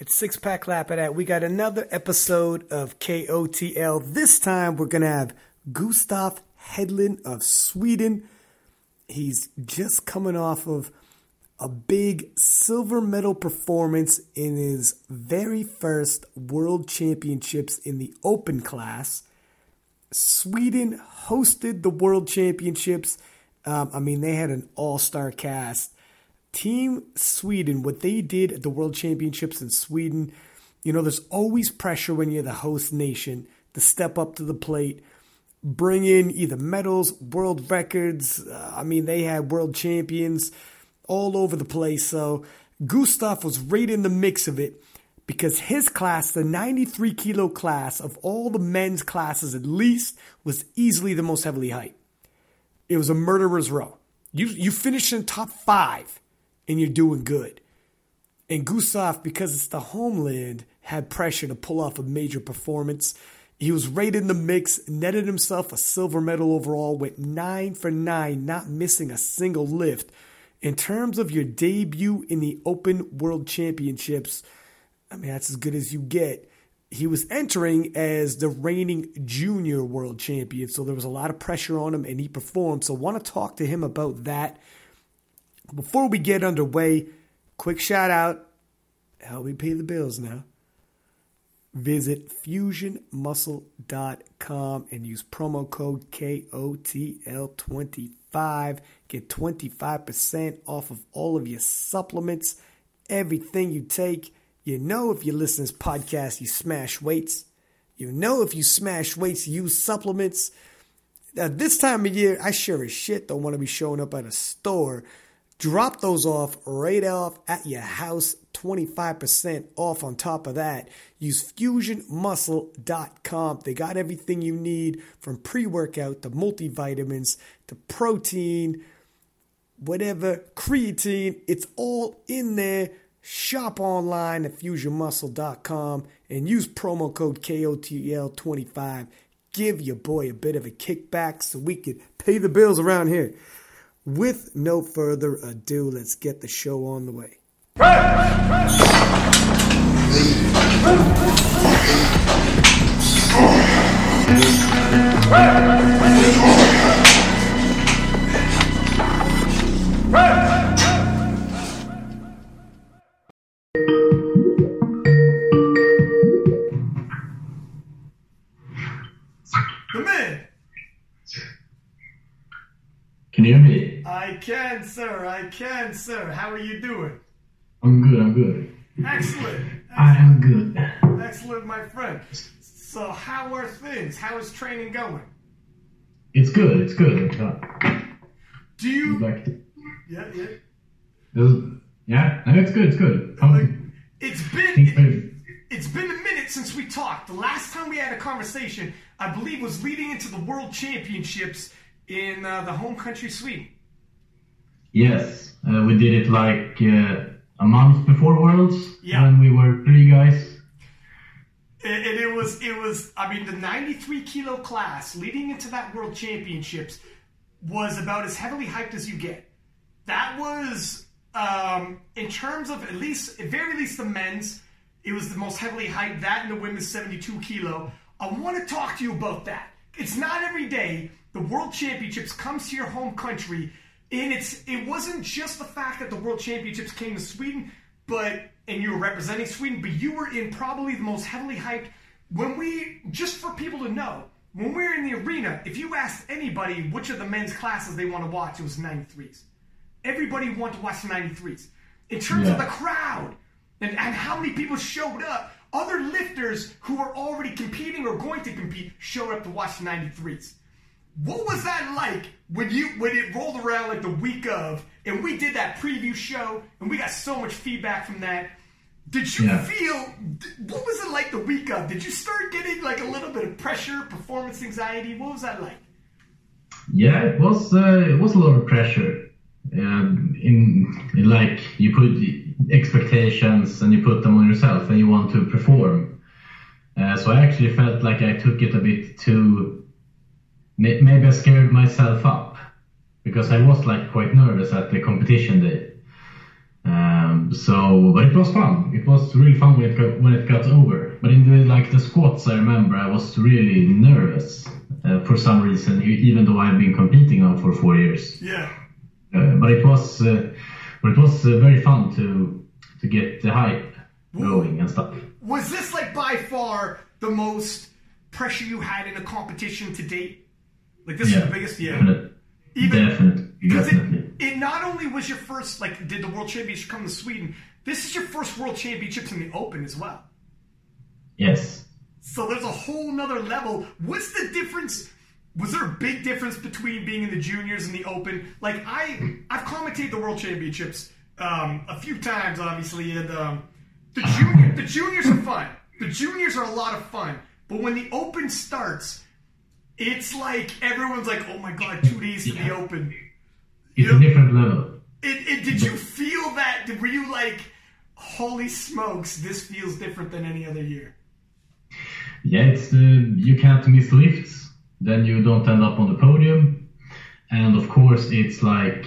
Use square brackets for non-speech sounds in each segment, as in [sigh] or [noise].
It's Six Pack Lap at that. We got another episode of KOTL. This time we're going to have Gustav Hedlund of Sweden. He's just coming off of a big silver medal performance in his very first World Championships in the open class. Sweden hosted the World Championships. Um, I mean, they had an all star cast. Team Sweden, what they did at the World Championships in Sweden, you know, there's always pressure when you're the host nation to step up to the plate, bring in either medals, world records. Uh, I mean, they had world champions all over the place. So Gustav was right in the mix of it because his class, the 93 kilo class of all the men's classes at least, was easily the most heavily hyped. It was a murderer's row. You you finished in top five and you're doing good. And Gustav, because it's the homeland, had pressure to pull off a major performance. He was right in the mix, netted himself a silver medal overall, went nine for nine, not missing a single lift. In terms of your debut in the Open World Championships, I mean, that's as good as you get. He was entering as the reigning junior world champion, so there was a lot of pressure on him and he performed. So, I want to talk to him about that before we get underway, quick shout out. Help me pay the bills now. Visit fusionmuscle.com and use promo code KOTL25. Get 25% off of all of your supplements, everything you take. You know, if you listen to this podcast, you smash weights. You know, if you smash weights, you use supplements. Now, this time of year, I sure as shit don't want to be showing up at a store Drop those off right off at your house, 25% off on top of that. Use fusionmuscle.com. They got everything you need from pre workout to multivitamins to protein, whatever, creatine. It's all in there. Shop online at fusionmuscle.com and use promo code KOTL25. Give your boy a bit of a kickback so we can pay the bills around here. With no further ado, let's get the show on the way. Come in. Can you hear me? I can, sir. I can, sir. How are you doing? I'm good, I'm good. Excellent. I am good. Excellent, my friend. So, how are things? How is training going? It's good, it's good. Uh, Do you? Like, Yeah, yeah. there's- yeah, no, it's good, it's good. Um, It's think been it's been a minute since we talked. The last time we had a conversation, I believe, was leading into the World Championships in uh, the home country, Sweden. yes, uh, we did it like uh, a month before Worlds Yeah. when we were three guys. And and it was, it was. I mean, the 93 kilo class leading into that World Championships was about as heavily hyped as you get. That was, um, in terms of at least, at very least, the men's. It was the most heavily hyped. That and the women's 72 kilo. I want to talk to you about that. It's not every day the World Championships comes to your home country, and it's it wasn't just the fact that the World Championships came to Sweden, but and you were representing Sweden, but you were in probably the most heavily hyped. When we just for people to know, when we were in the arena, if you asked anybody which of the men's classes they want to watch, it was 93s. Everybody wanted to watch the 93s. In terms of the crowd and, and how many people showed up, other lifters who were already competing or going to compete showed up to watch the 93s. What was that like when you when it rolled around like the week of and we did that preview show and we got so much feedback from that? Did you Yeah. feel what was it like the week of? Did you start getting like a little bit of pressure, performance anxiety? What was that like? Yeah, it was uh, it was a lot of pressure. Um, in, in like you put expectations and you put them on yourself and you want to perform. Uh, so I actually felt like I took it a bit too. May- Maybe I scared myself up because I was like quite nervous at the competition day. Um, so, but it was fun. It was really fun when it got, when it got over. But in the like the squats, I remember I was really nervous uh, for some reason, even though I've been competing now for four years. Yeah. Uh, but it was, uh, but it was uh, very fun to to get the hype going and stuff. Was this like by far the most pressure you had in a competition to date? Like this is the biggest, yeah. definitely, Even definitely, because it, it not only was your first, like, did the World Championship come to Sweden? This is your first World Championships in the Open as well. Yes. So there's a whole nother level. What's the difference? Was there a big difference between being in the juniors and the open? Like I, I've commentated the World Championships um, a few times, obviously, and um, the junior, the juniors are fun. The juniors are a lot of fun, but when the open starts, it's like everyone's like, "Oh my god, two days to the Yeah. open." It's Yeah. a different level. It, it, did you feel that? Were you like, "Holy smokes, this feels different than any other year"? Yeah, it's uh, you can't miss lifts, then you don't end up on the podium, and of course it's like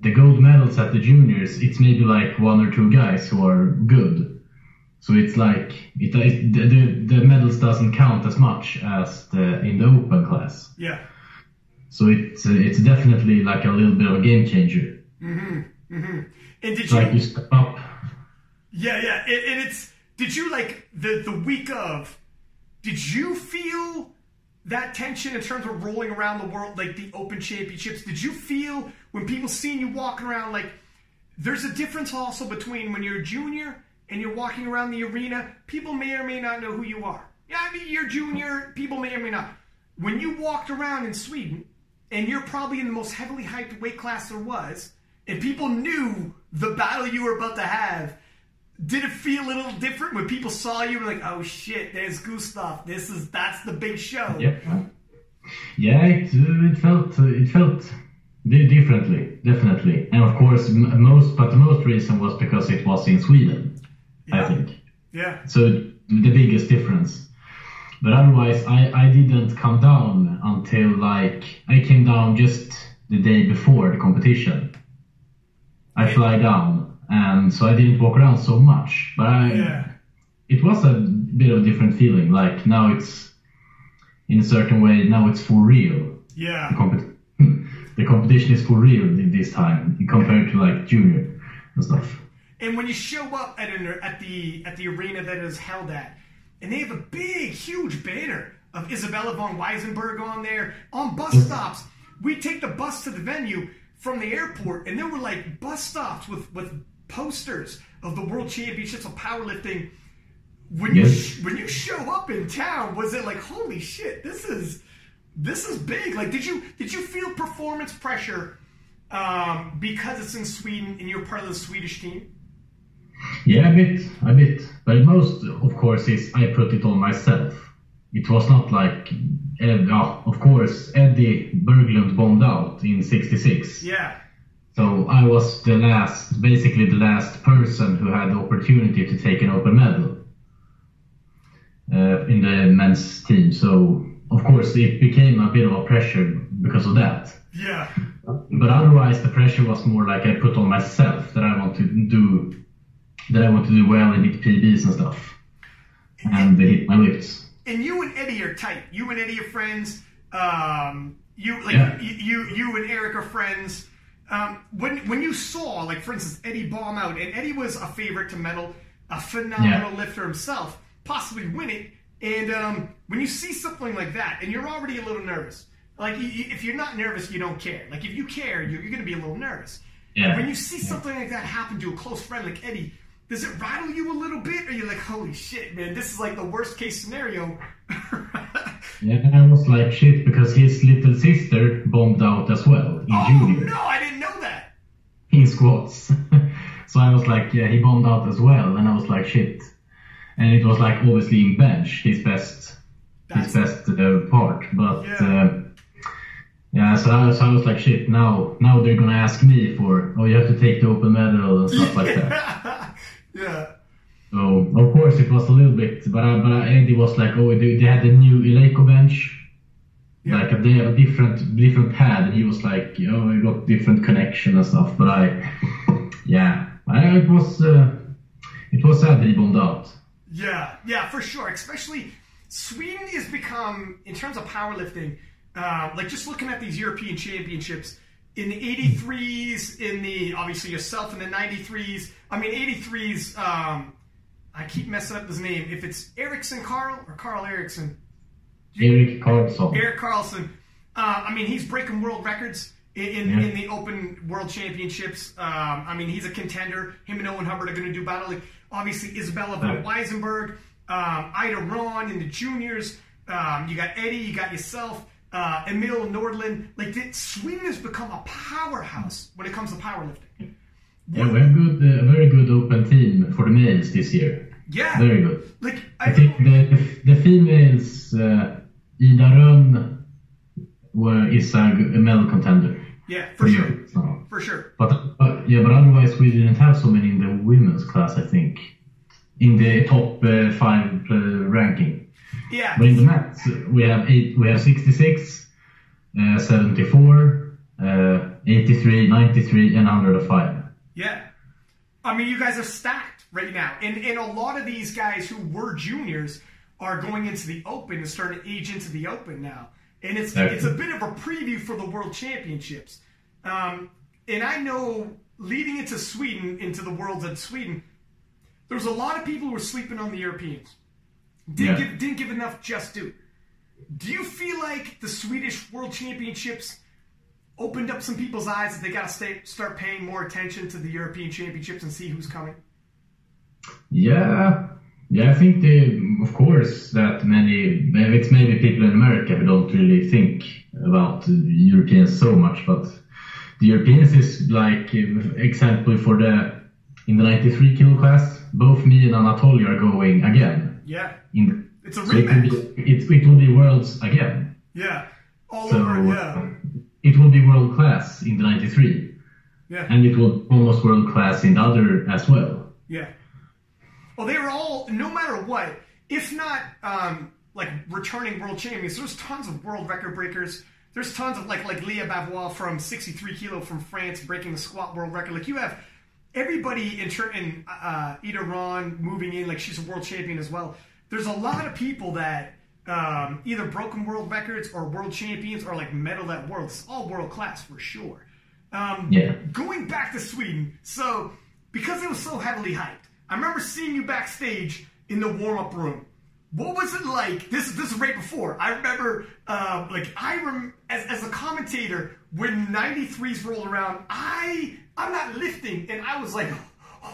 the gold medals at the juniors. It's maybe like one or two guys who are good, so it's like it, it the, the the medals doesn't count as much as the in the open class. Yeah. So it's uh, it's definitely like a little bit of a game changer. Mhm. Mhm. And did It's you? like you step up. Yeah, yeah, and, and it's. Did you like the the week of? Did you feel that tension in terms of rolling around the world, like the Open Championships? Did you feel when people seeing you walking around, like there's a difference also between when you're a junior and you're walking around the arena. People may or may not know who you are. Yeah, I mean you're junior. People may or may not. When you walked around in Sweden, and you're probably in the most heavily hyped weight class there was, and people knew the battle you were about to have did it feel a little different when people saw you? Were like, "Oh shit, there's Gustav. This is that's the big show." Yeah, yeah. It uh, it felt uh, it felt di- differently, definitely, and of course most, but the most reason was because it was in Sweden. I think Yeah. so. The biggest difference. But otherwise, I, I didn't come down until like I came down just the day before the competition. I fly down, and so I didn't walk around so much. But I, Yeah. it was a bit of a different feeling. Like now it's in a certain way. Now it's for real. Yeah. The, Yeah. compet- [laughs] the competition is for real this time compared to like junior and stuff. And when you show up at an, at the at the arena that is held at, and they have a big, huge banner of Isabella von Weissenberg on there on bus stops. We take the bus to the venue from the airport, and there were like bus stops with with posters of the World Championships of powerlifting. When you Yes. when you show up in town, was it like holy shit? This is this is big. Like, did you did you feel performance pressure um, because it's in Sweden and you're part of the Swedish team? Yeah, a bit, a bit. But most, of course, is I put it on myself. It was not like, Ed, oh, of course, Eddie Berglund bombed out in '66. Yeah. So I was the last, basically the last person who had the opportunity to take an open medal uh, in the men's team. So of course it became a bit of a pressure because of that. Yeah. But otherwise, the pressure was more like I put on myself that I want to do, that I want to do well and hit PBs and stuff, and they hit my lifts. And you and Eddie are tight. You and Eddie are friends. Um, you like Yeah. you, you you and Eric are friends. Um, when when you saw like for instance Eddie bomb out and Eddie was a favorite to medal, a phenomenal lifter himself, possibly win it. And um, when you see something like that, and you're already a little nervous, like if you're not nervous, you don't care. Like if you care, you're, you're going to be a little nervous. Yeah. When you see something like that happen to a close friend like Eddie, does it rattle you a little bit? Or you're like, holy shit, man, this is like the worst case scenario. [laughs] Yeah, I was like shit because his little sister bombed out as well in oh, junior no, I didn't know that. in squats. [laughs] so I was like, yeah, he bombed out as well, and I was like, shit. And it was like obviously in bench, his best, his best uh, part. But Yeah. uh, yeah, so I, was, I was like, shit. Now, now they're gonna ask me for, oh, you have to take the open medal and stuff like that. [laughs] yeah. So of course it was a little bit, but I, but I, Eddie was like, oh, they, they had the new Eleiko bench. Yeah. Like they have a different different pad, and he was like, oh, I got different connection and stuff. But I, [laughs] yeah, I, it was uh, it was sad that he bombed out. Yeah, yeah, for sure. Especially Sweden has become, in terms of powerlifting, uh, like just looking at these European championships in the 83s, in the obviously yourself in the 93s. I mean, 83s. Um, I keep messing up his name. If it's Ericsson Carl or Carl Ericsson, Erik Karlsson. Erik Karlsson. Uh, I mean, he's breaking world records in, in, Yeah. in the Open World Championships. Um, I mean, he's a contender. Him and Owen Hubbard are going to do battle. Like, obviously, Isabella von. Weissenberg, um, Ida Rönn in the juniors. Um, you got Eddie. You got yourself. Uh, Emil Norling. Like, the, Sweden has become a powerhouse when it comes to powerlifting. Yeah, we have good, uh, a very good open team for the males this year. Yeah. Very good. Like, I think the the females, uh, Ida Rönn, were is a, a medal contender yeah, for for sure. So. For sure. But uh, yeah, but otherwise we didn't have so many in the women's class. I think in the top uh, five uh, ranking. Yeah. But in the mats we have eight. We have 66, uh, 74, uh, 83, 93, and 105. Yeah. I mean, you guys are stacked right now. And, and a lot of these guys who were juniors are going into the Open and starting to age into the Open now. And it's, Okay. it's a bit of a preview for the World Championships. Um, and I know leading into Sweden, into the Worlds at Sweden, there was a lot of people who were sleeping on the Europeans. Didn't, Yeah. give, didn't give enough just due. Do you feel like the Swedish World Championships opened up some people's eyes that they got to stay start paying more attention to the European Championships and see who's coming? Yeah, yeah. I think they, of course, that many. Maybe it's maybe people in America who don't really think about Europeans so much, but the Europeans is like uh, example for the in the 93 kilo class. Both me and Anatoly are going again. Yeah, In it's a so it will be rematch. it, it will be worlds again. Yeah, all So over. Yeah, it will be world class in the 93, yeah, and it will almost world class in the other as well. yeah. Well, they were all, no matter what, if not um, like returning world champions. There's tons of world record breakers. There's tons of like like Lya Bavoil from 63 kilo from France breaking the squat world record. Like you have everybody in in uh, Ida Rönn moving in like she's a world champion as well. There's a lot of people that um, either broken world records or world champions or like medal at worlds. It's all world class for sure. Um, Yeah. Going back to Sweden, so because it was so heavily hyped, I remember seeing you backstage in the warm up room. What was it like? This this is right before. I remember, uh, like I rem- as as a commentator when '93s rolled around. I I'm not lifting, and I was like,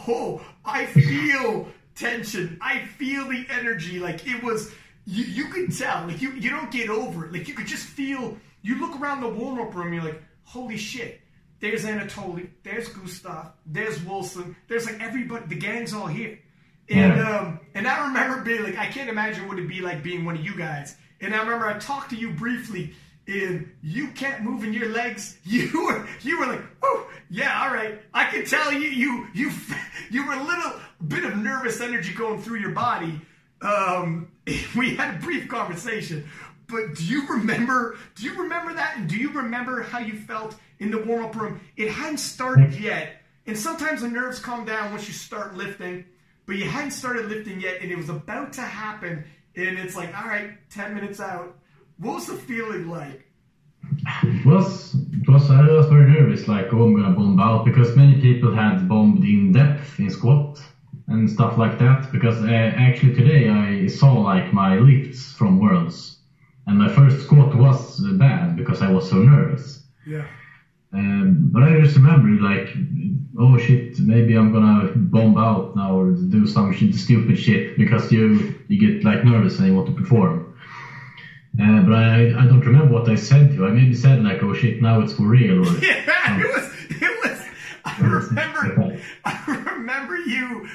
oh, I feel tension. I feel the energy. Like it was, you you could tell. Like you you don't get over it. Like you could just feel. You look around the warm up room. You're like, holy shit. There's Anatoly. There's Gustav. There's Wilson. There's like everybody. The gang's all here. And Yeah. um, and I remember being like, I can't imagine what it'd be like being one of you guys. And I remember I talked to you briefly, and you kept moving your legs. [laughs] You were you were like, oh yeah, all right. I can tell you you you [laughs] you were a little bit of nervous energy going through your body. Um, [laughs] we had a brief conversation, but do you remember? Do you remember that? And do you remember how you felt in the warm up room? It hadn't started yet, and sometimes the nerves calm down once you start lifting but you hadn't started lifting yet, and it was about to happen, and it's like, all right, ten minutes out. What was the feeling like? It was, it was, I was very nervous, like, oh, I'm gonna bomb out, because many people had bombed in depth in squat and stuff like that. Because uh, actually today I saw like my lifts from Worlds, and my first squat was bad because I was so nervous. Yeah. Um, but I just remember like, oh shit, maybe I'm gonna bomb out now or do some shit, stupid shit because you you get like nervous and you want to perform. Uh, but I I don't remember what I said to you. I maybe said like, oh shit, now it's for real. Or, [laughs] Yeah, it was. It was. I [laughs] remember. [laughs] I remember you.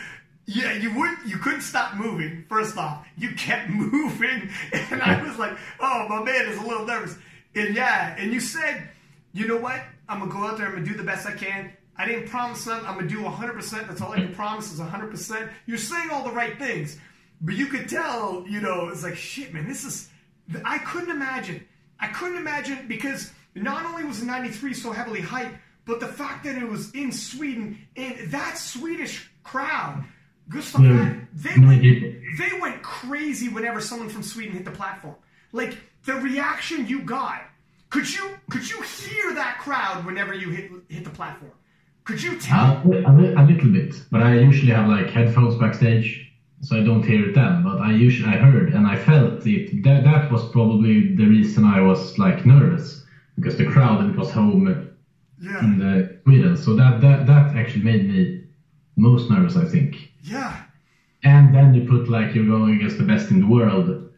Yeah, you would. You couldn't stop moving. First off, you kept moving, and I was like, "Oh, my man is a little nervous." And yeah, and you said, "You know what? I'm gonna go out there. I'm gonna do the best I can." I didn't promise them. I'm gonna do 100. percent That's all I can promise is 100. percent You're saying all the right things, but you could tell. You know, it's like shit, man. This is. I couldn't imagine. I couldn't imagine because not only was the 93 so heavily hyped, but the fact that it was in Sweden and that Swedish crowd, Gustav, hmm. Yeah, they many went, they went crazy whenever someone from Sweden hit the platform. Like the reaction you got. Could you could you hear that crowd whenever you hit hit the platform? Could you tell? A, a, a little bit, but I usually have like headphones backstage, so I don't hear it then. But I usually I heard and I felt it. That that was probably the reason I was like nervous because the crowd and it was home yeah. in the Sweden. So that that that actually made me most nervous, I think. Yeah. And then you put like you're going against the best in the world,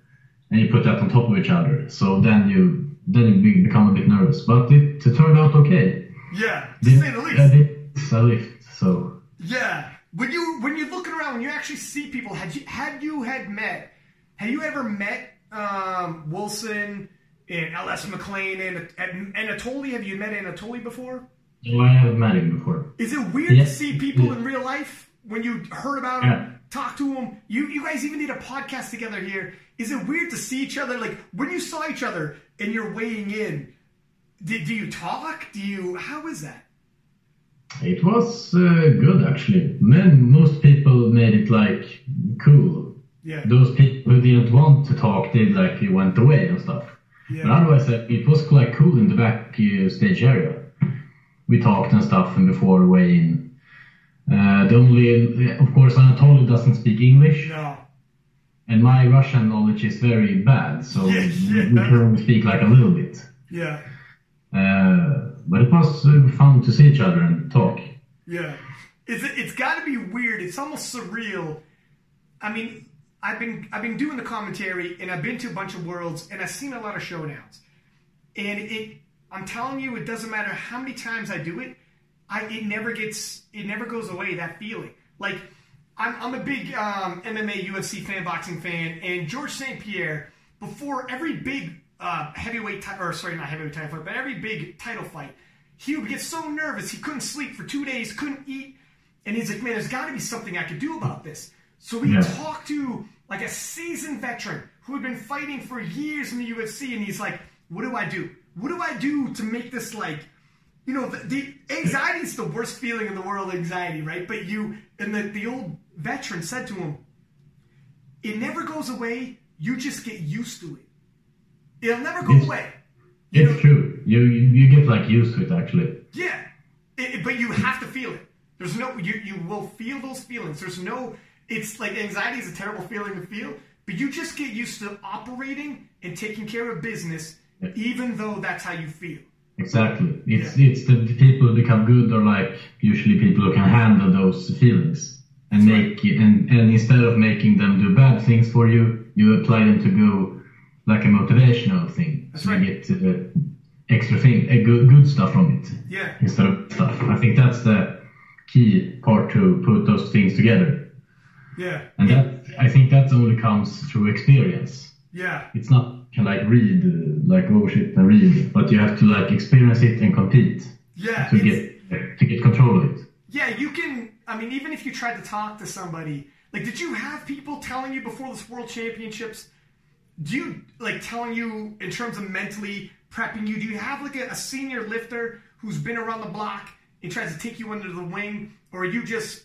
and you put that on top of each other. So then you then you become a bit nervous. But it, it turned out okay. Yeah. To say the least. I did a lift, so Yeah. When you when you're looking around, when you actually see people, had you had you had met, had you ever met um, Wilson and Ellis McLean and, and Anatoly? Have you met Anatoly before? no, I haven't met him before. Is it weird to see people in real life when you heard about Yeah. them, talk to them? You you guys even did a podcast together here. Is it weird to see each other? Like when you saw each other and you're weighing in, did, do you talk? Do you? How is that? It was uh, good actually. Men, most people made it like cool. Yeah. Those people who didn't want to talk did like went away and stuff. Yeah. But otherwise, uh, it was like cool in the back uh, stage area. We talked and stuff, and before way in. Uh, the only, of course, Anatoly doesn't speak English, No. and my Russian knowledge is very bad, so [laughs] yeah. we can only speak like a little bit. Yeah. Uh, but it was fun to see each other and talk. Yeah. It's it's got to be weird. It's almost surreal. I mean, I've been I've been doing the commentary and I've been to a bunch of worlds and I've seen a lot of showdowns. And it I'm telling you it doesn't matter how many times I do it, I it never gets it never goes away that feeling. Like I'm, I'm a big um, MMA, UFC fan, boxing fan, and George St. Pierre, before every big uh, heavyweight, ti- or sorry, not heavyweight title fight, but every big title fight, he would get so nervous he couldn't sleep for two days, couldn't eat, and he's like, man, there's got to be something I could do about this. So he Yeah. talked to like a seasoned veteran who had been fighting for years in the UFC, and he's like, what do I do? What do I do to make this like you know, the, the anxiety is the worst feeling in the world, anxiety, right? But you, and the, the old veteran said to him, it never goes away. You just get used to it. It'll never go Yes. away. You It's know- true. You you get like used to it actually. Yeah. It, it- but you have to feel it. There's no, you, you will feel those feelings. There's no, it's like anxiety is a terrible feeling to feel, but you just get used to operating and taking care of business, Yeah. even though that's how you feel. Exactly. It's it's the, the people who become good are like usually people who can handle those feelings and That's make it, and and instead of making them do bad things for you, you apply them to go like a motivational thing. That's so right. you get uh, extra thing, uh, good good stuff from it Yeah. instead of stuff. I think that's the key part to put those things together, Yeah. and that I think that only comes through experience. Yeah. It's not can like read uh, like oh shit and read, but you have to like experience it and compete Yeah. to get to get control of it. Yeah, you can. I mean, even if you tried to talk to somebody, like, did you have people telling you before this World Championships? Do you like telling you in terms of mentally prepping you? Do you have like a, a senior lifter who's been around the block and tries to take you under the wing, or are you just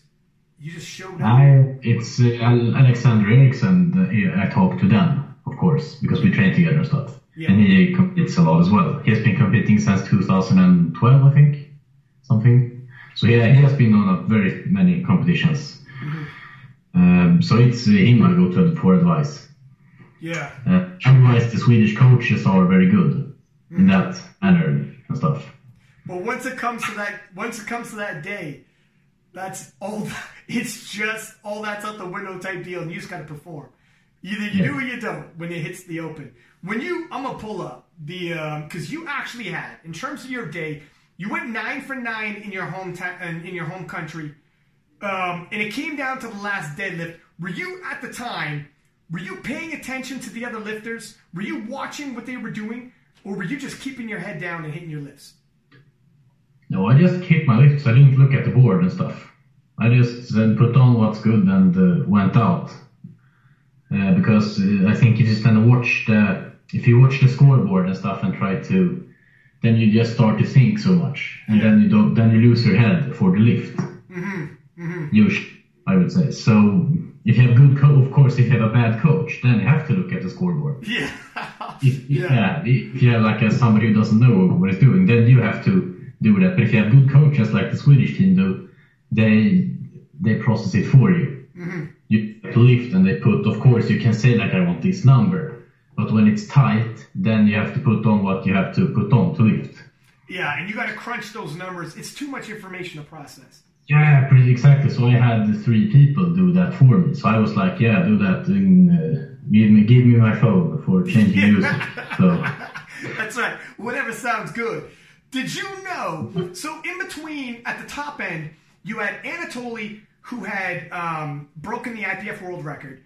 you just showed up? I, it's uh, Alexander Eriksson. Uh, I talk to them, of course, because we train together and stuff. Yeah. And he competes a lot as well. He has been competing since 2012, I think, something. So yeah, he has been on a very many competitions. Um, so it's uh, him I go to for advice. Yeah, Uh, otherwise, the Swedish coaches are very good Mm-hmm. in that manner and stuff. but once it comes to that, once it comes to that day, that's all. [laughs] It's just all that's out the window type deal, and you just got to perform. Either you Yeah. do or you don't when it hits the open. When you, I'm gonna pull up the because you actually had in terms of your day, you went nine for nine in your hometown in your home country, um, and it came down to the last deadlift. Were you at the time? Were you paying attention to the other lifters? Were you watching what they were doing, or were you just keeping your head down and hitting your lifts? No, I just hit my lifts. I didn't look at the board and stuff. I just then put on what's good and uh, went out. Uh, because uh, I think you just kind of watch the, if you watch the scoreboard and stuff and try to then you just start to think so much, and then you don't, then you lose your head for the lift. Usually, I would say. So if you have good coach, of course, if you have a bad coach, then you have to look at the scoreboard. [laughs] Yeah. If, Yeah. yeah. if you have like a, somebody who doesn't know what he's doing, then you have to do that. But if you have good coaches like the Swedish team do, they they process it for you. Mm-hmm. You have to lift and they put. Of course, you can say like I want this number, but when it's tight, then you have to put on what you have to put on to lift. Yeah, and you got to crunch those numbers. It's too much information to process. Yeah, pretty exactly. So I had three people do that for me. So I was like, yeah, do that. In, uh, give me, give me my phone for changing music. So [laughs] That's right. Whatever sounds good. Did you know? So in between, at the top end, you had Anatoly, who had um, broken the IPF world record.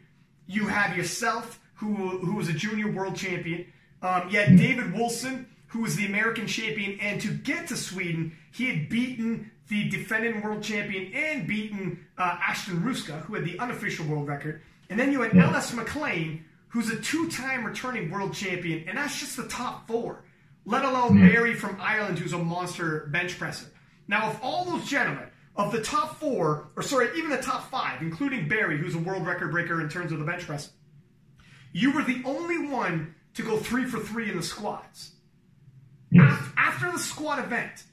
You have yourself, who who was a junior world champion. Um, you had David Wilson, who was the American champion, and to get to Sweden, he had beaten the defending world champion and beaten uh, Ashton Rouska, who had the unofficial world record. And then you had Yeah. Ellis McLean, who's a two-time returning world champion, and that's just the top four. Let alone Yeah. Barry from Ireland, who's a monster bench presser. Now, if all those gentlemen, of the top four, or sorry, even the top five, including Barry, who's a world record breaker in terms of the bench press, you were the only one to go three for three in the squats. yes. After the squat event,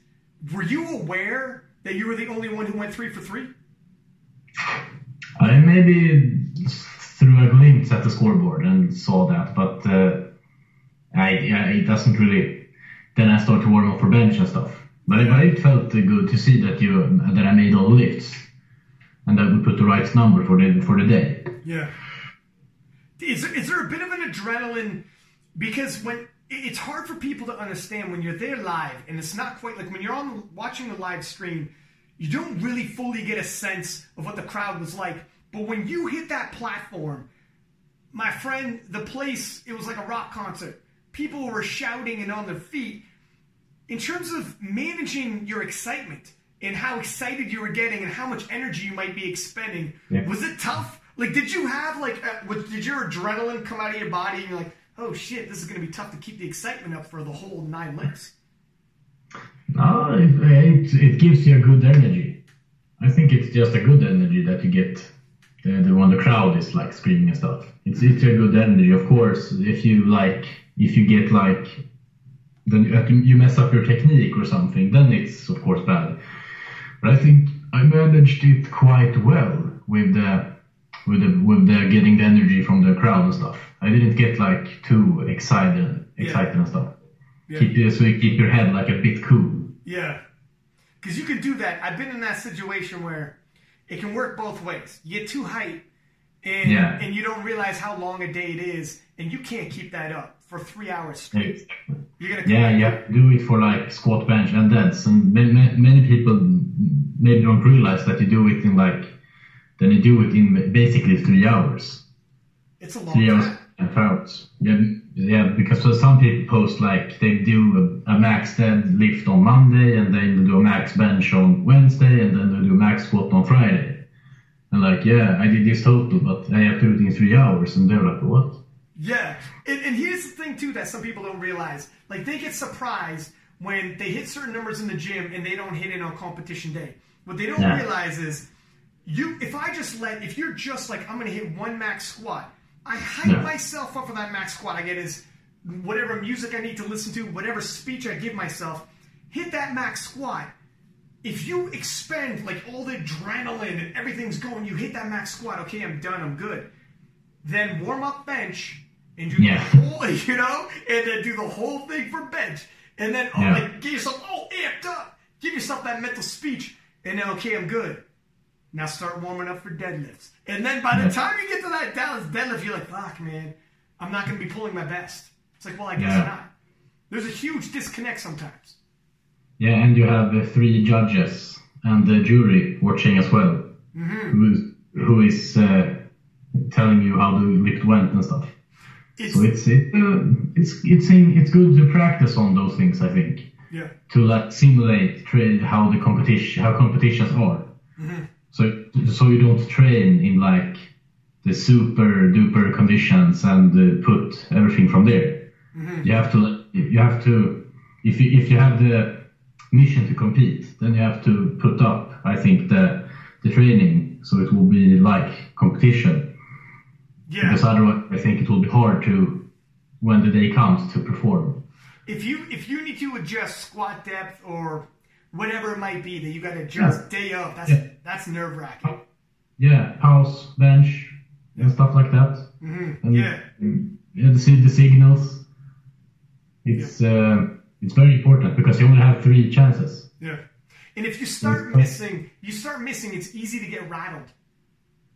were you aware that you were the only one who went three for three? I maybe threw a glimpse at the scoreboard and saw that, but uh, I, yeah, it doesn't really. Then I started to warm up for bench and stuff. But it, it felt good to see that you that I made all the lifts and that we put the right number for the for the day. Yeah. Is there, is there a bit of an adrenaline? Because when it's hard for people to understand when you're there live, and it's not quite like when you're on watching the live stream, you don't really fully get a sense of what the crowd was like. But when you hit that platform, my friend, the place it was like a rock concert. People were shouting and on their feet. In terms of managing your excitement and how excited you were getting and how much energy you might be expending, Yeah. was it tough? Like, did you have like, was, did your adrenaline come out of your body and you're like, oh shit, this is going to be tough to keep the excitement up for the whole nine lifts? No, it, it, it gives you a good energy. I think it's just a good energy that you get the, the when the crowd is like screaming and stuff. It's it's a good energy. Of course, if you like, if you get like, then you mess up your technique or something, then it's of course bad. But I think I managed it quite well with the with the with the getting the energy from the crowd and stuff. I didn't get like too excited excited and stuff. Keep it, so you keep your head like a bit cool. Yeah. Because you can do that. I've been in that situation where it can work both ways. You get too hype and, Yeah. and you don't realize how long a day it is, and you can't keep that up for three hours straight. You're gonna Yeah, you have to do it for like squat, bench, and deads. And many, many people maybe don't realize that you do it in like, then you do it in basically three hours. It's a long Three hours time. and hours. Yeah, yeah, because so some people post like they do a, a max dead lift on Monday, and then they do a max bench on Wednesday, and then they do a max squat on Friday. And like, yeah, I did this total, but I have to do it in three hours, and they're like, what? Yeah, and, and here's the thing too that some people don't realize. Like they get surprised when they hit certain numbers in the gym and they don't hit it on competition day. What they don't Yeah. realize is you. If I just let, if you're just like I'm gonna hit one max squat, I hype Yeah. myself up for that max squat. I get is whatever music I need to listen to, whatever speech I give myself. Hit that max squat. If you expend like all the adrenaline and everything's going, you hit that max squat. Okay, I'm done. I'm good then warm up bench and do Yeah. the [laughs] whole, you know, and then do the whole thing for bench, and then oh, Yeah. like get yourself all amped up, give yourself that mental speech, and then okay, I'm good. Now start warming up for deadlifts, and then by the time you get to that Dallas deadlift, you're like, fuck, man, I'm not going to be pulling my best. It's like, well, I guess Yeah. not. There's a huge disconnect sometimes. Yeah, and you have uh, three judges and the jury watching as well, who is, who is uh, telling you how the lift went and stuff. It's So it's it, uh, it's it's in, it's good to practice on those things. I think yeah, to like simulate tra- how the competition how competitions are. So so you don't train in like the super duper conditions and uh, put everything from there. You have to you have to if you, if you have the mission to compete, then you have to put up, I think, the the training so it will be like competition. Yeah. Because otherwise, I think it will be hard to when the day comes to perform. If you if you need to adjust squat depth or whatever it might be that you got to adjust Yeah. day of, that's Yeah. that's nerve wracking. Yeah, house, bench, and stuff like that. Mm-hmm. Yeah. yeah, the, the signals. It's uh, it's very important because you only have three chances. Yeah. And if you start missing, you start missing, it's easy to get rattled.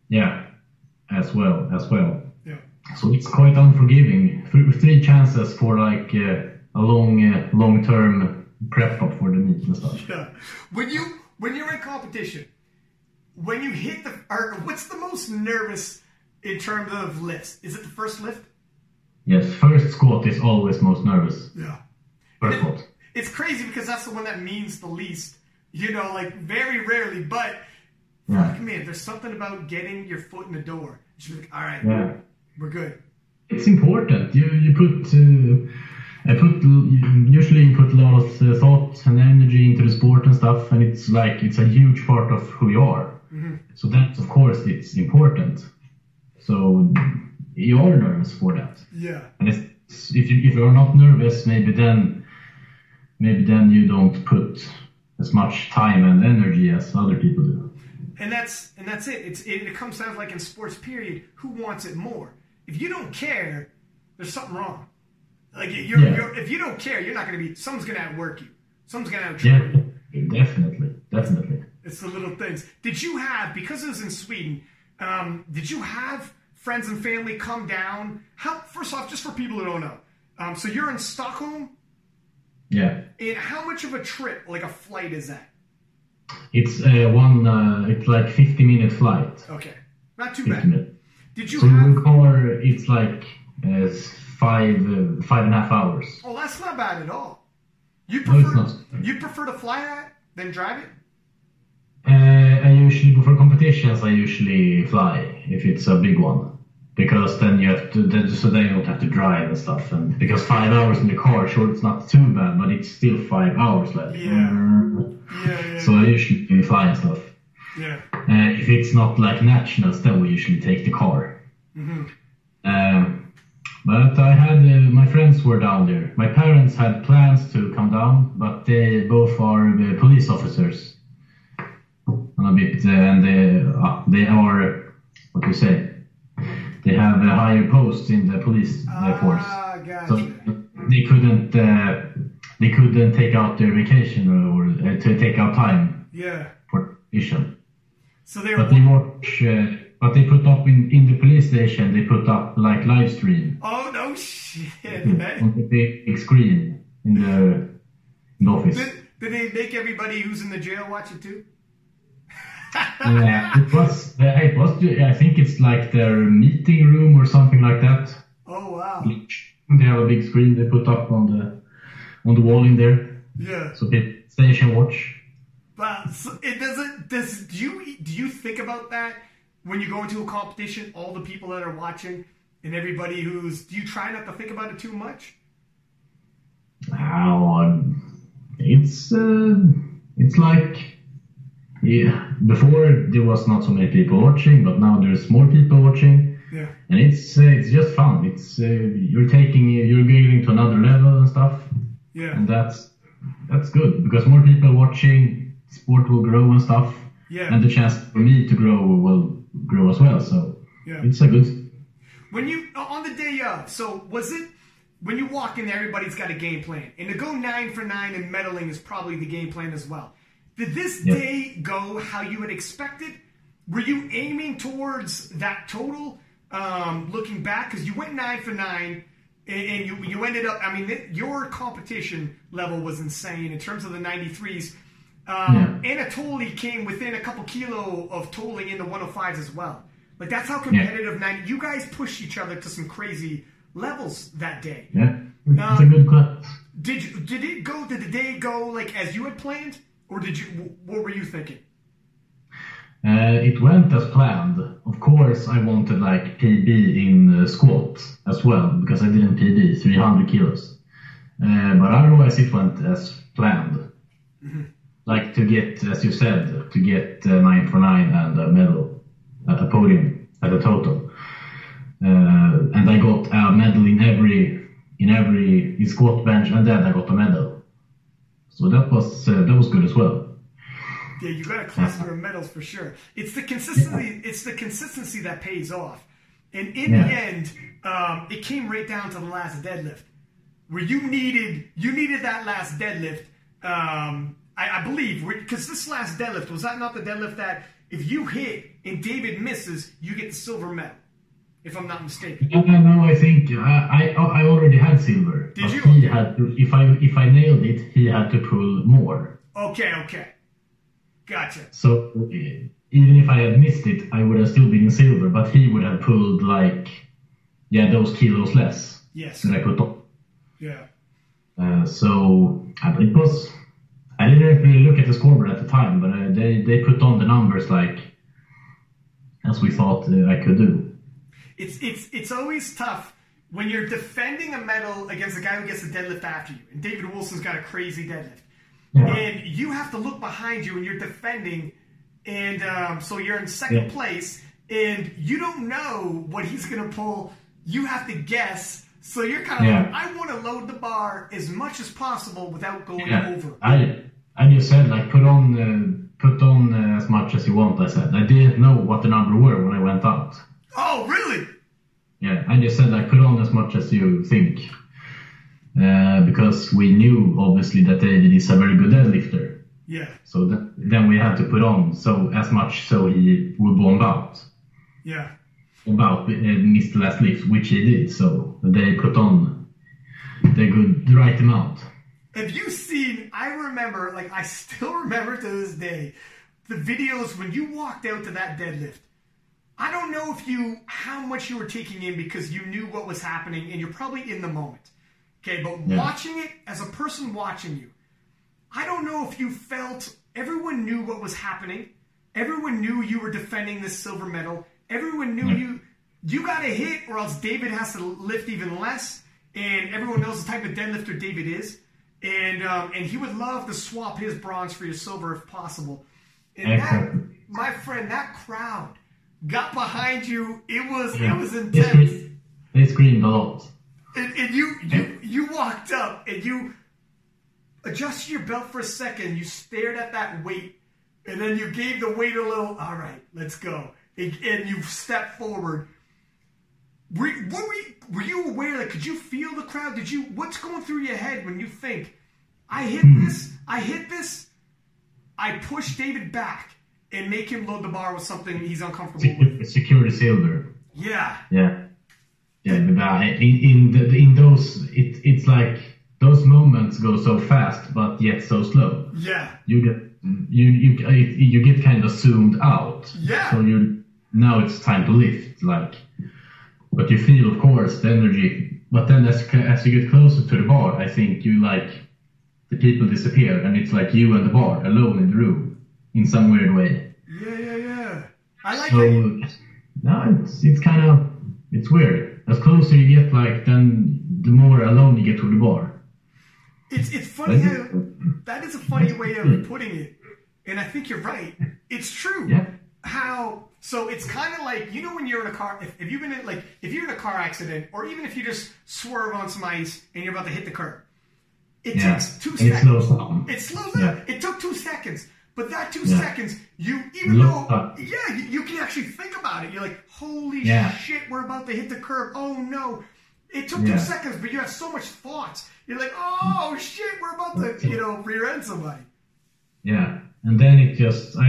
Yeah, as well as well. Yeah. So it's quite unforgiving. Three, three chances for like uh, a long uh, long term prep up for the meet and stuff. Yeah. When you when you're in competition, when you hit the or what's the most nervous in terms of lifts? Is it the first lift? Yes, first squat is always most nervous. Yeah. First squat. It's crazy because that's the one that means the least. You know, like very rarely, but Yeah. man, there's something about getting your foot in the door. You should be like, all right, Yeah. we're good. it's important. You you put uh, I put usually you put a lot of uh, thought and energy into the sport and stuff, and it's like it's a huge part of who you are. So that of course it's important. So you are nervous for that, Yeah. and if you if you're not nervous, maybe then maybe then you don't put as much time and energy as other people do. And that's and that's it. It's it, it comes down to like in sports. Period. Who wants it more? If you don't care, there's something wrong. Like you're, Yeah. you're if you don't care, you're not going to be. Someone's going to outwork you. Someone's going to out Yeah, you. definitely, definitely. It's the little things. Did you have because it was in Sweden? Um, did you have friends and family come down? How first off, just for people who don't know, um, so you're in Stockholm, Yeah. and how much of a trip, like a flight, is that? It's uh, one. Uh, it's like 50 minute flight. Okay, not too 50 bad. minutes. Did you So have? in it's like uh, five uh, five and a half hours. Oh, that's not bad at all. You No, prefer not. you prefer to fly that than drive it? Uh, I usually for competitions, I usually fly if it's a big one, because then you have to then, so then you don't have to drive and stuff. And because five hours in the car, sure, it's not too bad, but it's still five hours left. Yeah. Yeah, yeah, So I usually fly and stuff. yeah. Uh, if it's not like nationals, then we usually take the car. Mhm. Um, but I had uh, my friends were down there. My parents had plans to come down, but they both are uh, police officers. And a bit, uh, and they, uh, they are what do you say? They have a higher post in the police uh, force, Ah, gotcha. so they couldn't uh, they couldn't take out their vacation or, uh, to take out time yeah. for mission. So they But were. they watch, but they put up in, in the police station. They put up like live stream Oh no shit! Mm-hmm. on the big screen in the, in the office. did, did they make everybody who's in the jail watch it too? [laughs] yeah, it was, it was. I think it's like their meeting room or something like that. Oh wow. They have a big screen they put up on the on the wall in there, Yeah. so people station watch. But so it doesn't. Does do you do you think about that when you go into a competition? All the people that are watching and everybody who's. Do you try not to think about it too much? How um, it's uh, it's like yeah. Before there was not so many people watching, but now there's more people watching, Yeah. and it's uh, it's just fun. It's uh, you're taking you're going to another level and stuff, Yeah. and that's that's good because more people watching, sport will grow and stuff, Yeah. and the chance for me to grow will grow as well. So Yeah. it's a good When you on the day of, so was it when you walk in there? Everybody's got a game plan, and to go nine for nine and medaling is probably the game plan as well. Did this Yeah. day go how you had expected? Were you aiming towards that total? Um, looking back, because you went nine for nine, and, you you ended up. I mean, your competition level was insane in terms of the 93s. Um, Anatoly came within a couple kilo of tolling in the 105s as well. Like that's how competitive 90. You guys pushed each other to some crazy levels that day. yeah. It's a good class. Did you? Did it go? Did the day go like as you had planned, or did you? What were you thinking? Uh, it went as planned. Of course, I wanted like PB in uh, squat as well because I didn't PB 300 kilos, Uh, but otherwise, it went as planned. Like to get, as you said, to get uh, nine for nine and a medal at a podium at a total. Uh, and I got a medal in every in every in squat bench, and then I got a medal. So that was uh, that was good as well. Yeah, you got a cluster of medals for sure. It's the consistency. It's the consistency that pays off. And in the end, um, it came right down to the last deadlift, where you needed you needed that last deadlift. Um, I, I believe because this last deadlift was that not the deadlift that if you hit and David misses, you get the silver medal, if I'm not mistaken. No, no, no, I think I, I I already had silver. Did you? He had to, if I if I nailed it, he had to pull more. Okay, okay, gotcha. So uh, even if I had missed it, I would have still been in silver. But he would have pulled like yeah those kilos less Yes, I put on. yeah. Uh, so uh, it was. I didn't really look at the scoreboard at the time, but uh, they they put on the numbers like as we thought uh, I could do. It's it's it's always tough when you're defending a medal against a guy who gets a deadlift after you. And David Wilson's got a crazy deadlift, Yeah. and you have to look behind you and you're defending, and um, so you're in second Yeah. place, and you don't know what he's gonna pull. You have to guess. So you're kind of Yeah. like, I want to load the bar as much as possible without going Yeah, over. I I just said like put on uh, put on uh, as much as you want. I said I didn't know what the number were when I went out. Oh, really? Yeah, I just said like put on as much as you think, uh, because we knew obviously that David is a very good deadlifter. Yeah, So that, then we had to put on so as much so he would bomb out. yeah. About uh, missed the last lift, which he did. So they put on the good, the right amount. Have you seen? I remember, like, I still [laughs] remember to this day, the videos when you walked out to that deadlift. I don't know if you, how much you were taking in because you knew what was happening and you're probably in the moment. Okay, but Yeah. watching it as a person watching you, I don't know if you felt everyone knew what was happening. Everyone knew you were defending this silver medal. Everyone knew you you got a hit, or else David has to lift even less. And everyone knows the type of deadlifter David is. And um, and he would love to swap his bronze for your silver if possible. And that, my friend, that crowd got behind you. It was Yeah. it was intense. screamed, they screamed a lot. And, and you, you you walked up and you adjusted your belt for a second. You stared at that weight, and then you gave the weight a little. All right, let's go. And, and you stepped forward. Were, were, you, were you aware? Like, could you feel the crowd? Did you? What's going through your head when you think, I hit this, I hit this, I push David back and make him load the bar with something he's uncomfortable with? Secure, secure the silver. Yeah, Yeah. Yeah, but uh, in in, the, in those it, it's like those moments go so fast but yet so slow. yeah, You get you you you get kind of zoomed out. Yeah. So you now it's time to lift like, but you feel of course the energy. But then as as you get closer to the bar, I think you like the people disappear and it's like you and the bar alone in the room in some weird way. yeah, yeah, yeah. I like So that. no, it's it's kind of it's weird. As closer you get, like then the more alone you get to the bar. It's it's funny how that is a funny way of putting it, and I think you're right. It's true. Yeah. How so? It's kind of like you know when you're in a car. If, if you've been in like if you're in a car accident, or even if you just swerve on some ice and you're about to hit the curb, it Yeah. takes two And it seconds. slows down. It slows down. Yeah. It took two seconds, but that two Yeah. seconds, you even Look though up. yeah, you, you can actually think about it. You're like, holy shit, we're about to hit the curb. Oh no. It took two seconds, but you have so much thoughts. You're like, oh shit, we're about to, you know, rear end somebody. Yeah, and then it just I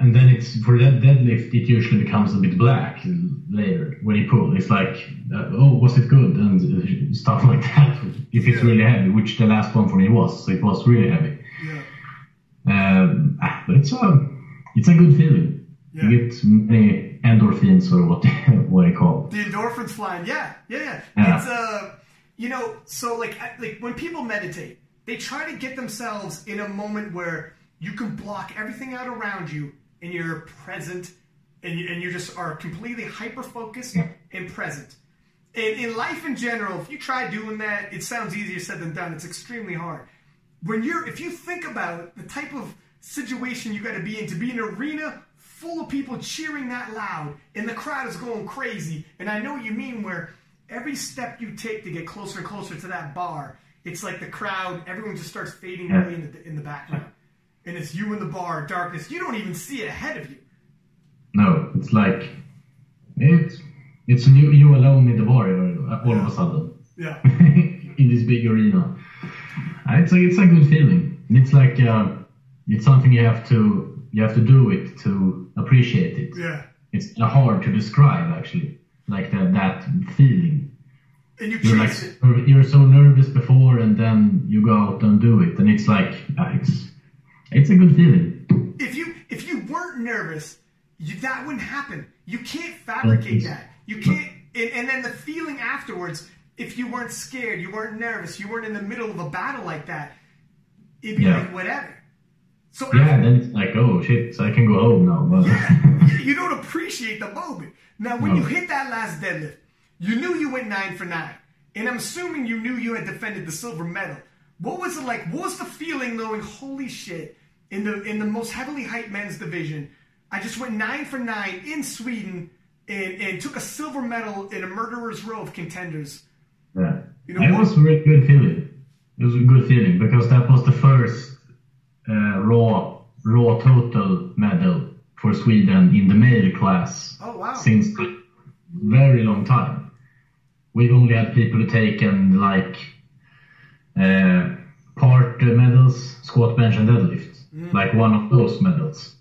and then it's for that deadlift it usually becomes a bit black later when you pull. It's like uh, oh was it good and uh, stuff like that. If it's really heavy, which the last one for me was, so it was really heavy. Yeah. Um, ah, but it's a it's a good feeling. Yeah. You get many endorphins or what [laughs] what they call. The endorphins flying. Yeah, yeah, yeah. Yeah. It's uh, you know, so like like when people meditate, they try to get themselves in a moment where you can block everything out around you and you're present and you, and you just are completely hyper focused and present. in, in life in general, if you try doing that, it sounds easier said than done. It's extremely hard. When you're, if you think about the type of situation you got to be in to be in an arena full of people cheering that loud and the crowd is going crazy, and I know what you mean where every step you take to get closer and closer to that bar, it's like the crowd, everyone just starts fading away in the, in the background. And it's you in the bar, darkness. You don't even see it ahead of you. No, it's like it's it's you, you alone in the bar all of a sudden. Yeah. [laughs] in this big arena. It's a, it's a good feeling. And It's like uh, it's something you have to you have to do it to appreciate it. Yeah. It's hard to describe actually, like that that feeling. And you You're like it. you're so nervous before, and then you go out and do it, and it's like uh, it's it's a good feeling. If you if you weren't nervous, you, that wouldn't happen. You can't fabricate that. You can't. And, and then the feeling afterwards, if you weren't scared, you weren't nervous, you weren't in the middle of a battle like that, it'd be Yeah. like whatever. So Yeah, then it's like oh shit, so I can go home now. But [laughs] you- you don't appreciate the moment. Now, when you hit that last deadlift, you knew you went nine for nine, and I'm assuming you knew you had defended the silver medal. What was it like? What was the feeling knowing, holy shit, in the in the most heavily hyped men's division, I just went nine for nine in Sweden and, and took a silver medal in a murderer's row of contenders. Yeah. You know it was a really good feeling. It was a good feeling because that was the first uh, raw raw total medal for Sweden in the male class Oh wow! since a very long time. We've only had people who taken like uh, part medals, squat, bench, and deadlift, like one of those medals.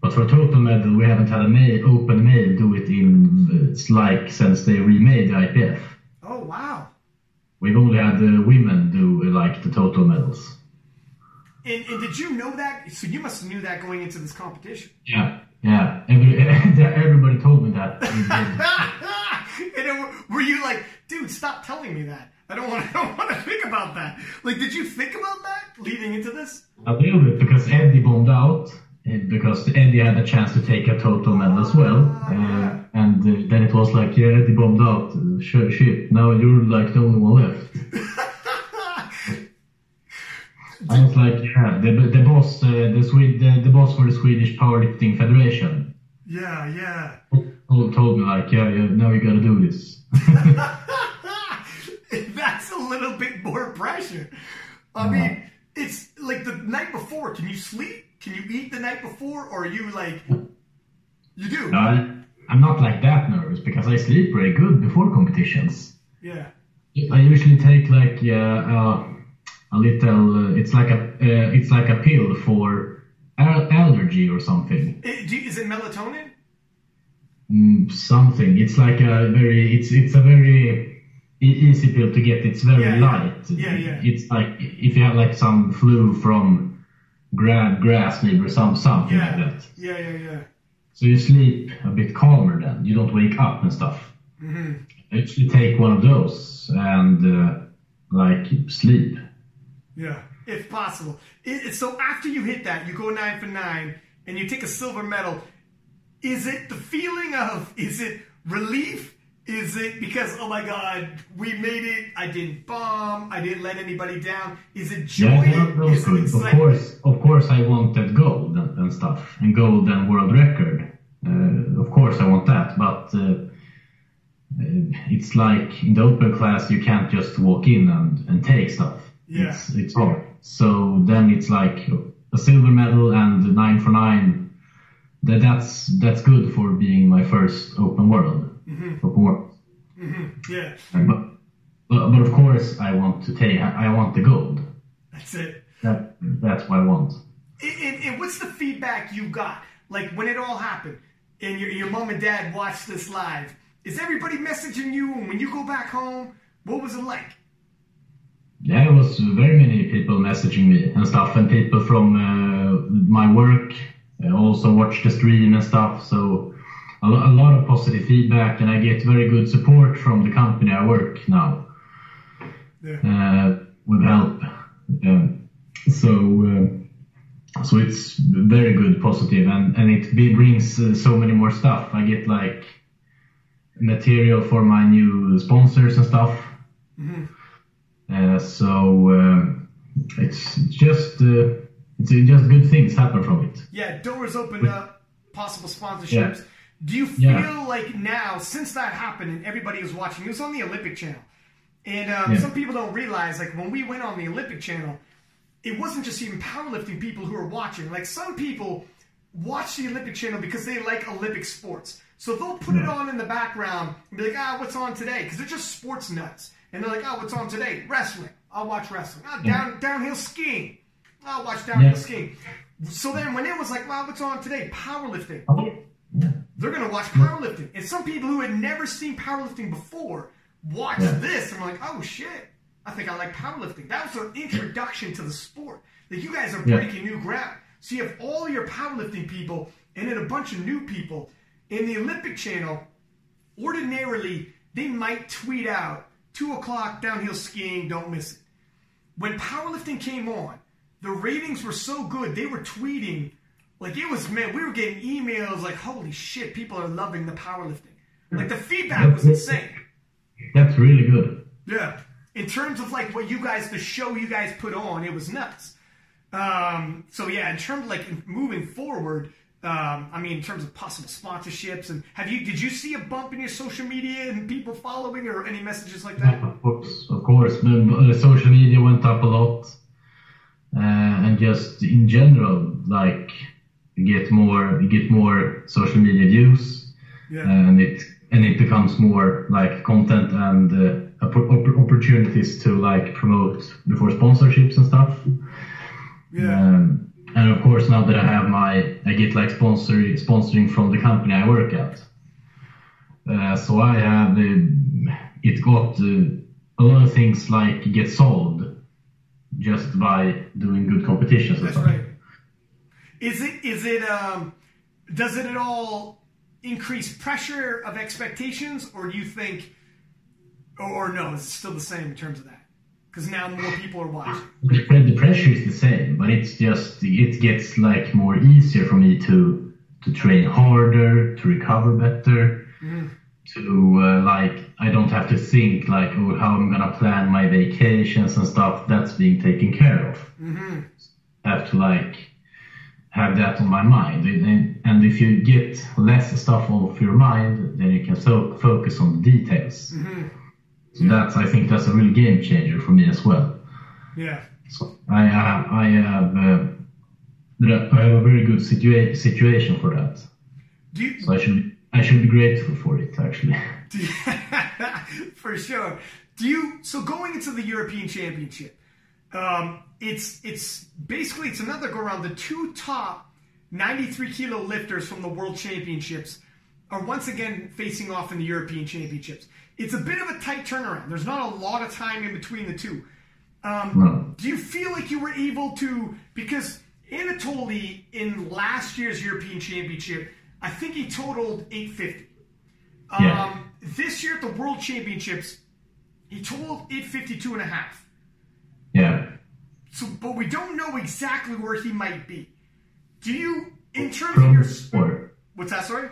But for total medal, we haven't had a male, open male do it in it's like since they remade the IPF. Oh wow! We've only had uh, women do uh, like the total medals. And, and did you know that? So you must have knew that going into this competition. Yeah, yeah. Every, [laughs] everybody told me that. [laughs] and were you like, dude, stop telling me that? I don't want. [laughs] I don't want to think about that. Like, did you think about that leading into this? A little bit because Eddie bombed out because Eddie had a chance to take a total medal as well, uh, and uh, then it was like, yeah, Eddie bombed out. Uh, Shit, shit. Now you're like the only one left. [laughs] I was like, yeah, the, the boss, uh, the, Swede, the, the boss for the Swedish Powerlifting Federation yeah, yeah. told, told me like, yeah, yeah, now you gotta do this. [laughs] A little bit more pressure. I mean, it's like the night before. Can you sleep? Can you eat the night before, or are you like, you do? No, I'm not like that nervous because I sleep very good before competitions. Yeah. I usually take like uh, uh, a little. Uh, it's like a uh, it's like a pill for al- allergy or something. It- do you- is it melatonin? Mm, something. It's like a very. It's it's a very easy pill to get. It's very Yeah, yeah. light. Yeah, yeah. It's like if you have like some flu from grass leaf or some something Yeah. like that. Yeah, yeah, yeah. So you sleep a bit calmer then. You don't wake up and stuff. Mm-hmm. I usually take one of those and uh, like sleep. Yeah, if possible. It, it- so after you hit that, you go nine for nine, and you take a silver medal. Is it the feeling of? Is it relief? Is it because oh my god, we made it? I didn't bomb. I didn't let anybody down. Is it joy? Yeah, that, that Is it. Of course, of course, I wanted gold and, and stuff, and gold and world record. Uh, of course, I want that, but uh, uh, it's like in the open class, you can't just walk in and, and take stuff. Yeah. It's, it's hard. So then it's like a silver medal and nine for nine. That that's that's good for being my first open world. Open world. Yeah, But, but but of course, I want to take. I I want the gold. that's it. That that's what I want. And, and, and what's the feedback you got? Like when it all happened, and your your mom and dad watched this live. Is everybody messaging you? And when you go back home, what was it like? Yeah, it was very many people messaging me and stuff, and people from uh, my work uh, also watched the stream and stuff. So a, a lot of positive feedback, and I get very good support from the company I work now Yeah. uh, with help. Um, so uh, so it's very good, positive, and and it be- brings uh, so many more stuff. I get like material for my new sponsors and stuff. Uh, so um, it's just uh, it's just good things happen from it. Yeah, doors open up, possible sponsorships. Yeah. Do you feel Yeah. like now, since that happened and everybody was watching, it was on the Olympic Channel, and um, Yeah. some people don't realize, like when we went on the Olympic Channel, it wasn't just even powerlifting people who were watching. Like some people watch the Olympic Channel because they like Olympic sports, so they'll put it on in the background and be like, ah, what's on today? Because they're just sports nuts, and they're like, oh, what's on today? Wrestling. I'll watch wrestling. Ah, down downhill skiing. I'll watch downhill Yeah. skiing. So then when it was like, wow, what's on today? Powerlifting. They're going to watch powerlifting. And some people who had never seen powerlifting before watch this and were like, oh shit, I think I like powerlifting. That was their introduction to the sport. Like you guys are breaking new ground. So you have all your powerlifting people and then a bunch of new people. In the Olympic channel, ordinarily they might tweet out, two o'clock downhill skiing, don't miss it. When powerlifting came on, the ratings were so good, they were tweeting like it was man, we were getting emails like, holy shit, people are loving the powerlifting. Like the feedback was insane. That's really good. Yeah. In terms of like what you guys, the show you guys put on, it was nuts. Um, so yeah, in terms of like moving forward, um, I mean, in terms of possible sponsorships, and have you did you see a bump in your social media and people following or any messages like that? Of course, of course. But, uh, social media went up a lot, uh, and just in general, like you get more, you get more social media views, Yeah. and it and it becomes more like content and uh, opp- opp- opportunities to like promote before sponsorships and stuff. yeah. Um, and of course, now that I have my, I get like sponsor sponsoring from the company I work at. Uh, so I have, uh, it got uh, a lot of things like get solved just by doing good competitions. and That's right. Is it is it um does it at all increase pressure of expectations or do you think or, or no, is it still the same in terms of that? Because now more people are watching. The the pressure is the same, but it's just it gets like more easier for me to to train harder, to recover better, to uh, like I don't have to think like oh how I'm gonna plan my vacations and stuff. That's being taken care of. I have to like have that on my mind, and, if you get less stuff off your mind, then you can so focus on the details. So that's I think that's a real game changer for me as well. Yeah. So I have I have uh, I have a very good situa- situation for that. You, So I should I should be grateful for it actually. [laughs] [laughs] for sure. Do you so going into the European Championship? Um, it's it's basically it's another go around. The two top 93 kilo lifters from the World Championships are once again facing off in the European Championships. It's a bit of a tight turnaround. There's not a lot of time in between the two. Um, do you feel like you were able to because Anatoly in last year's European Championship, I think he totaled 850. Yeah. Um, this year at the World Championships, he totaled 852 and a half. Yeah. So, but we don't know exactly where he might be. Do you, in terms of your, Probably more. what's that? Sorry.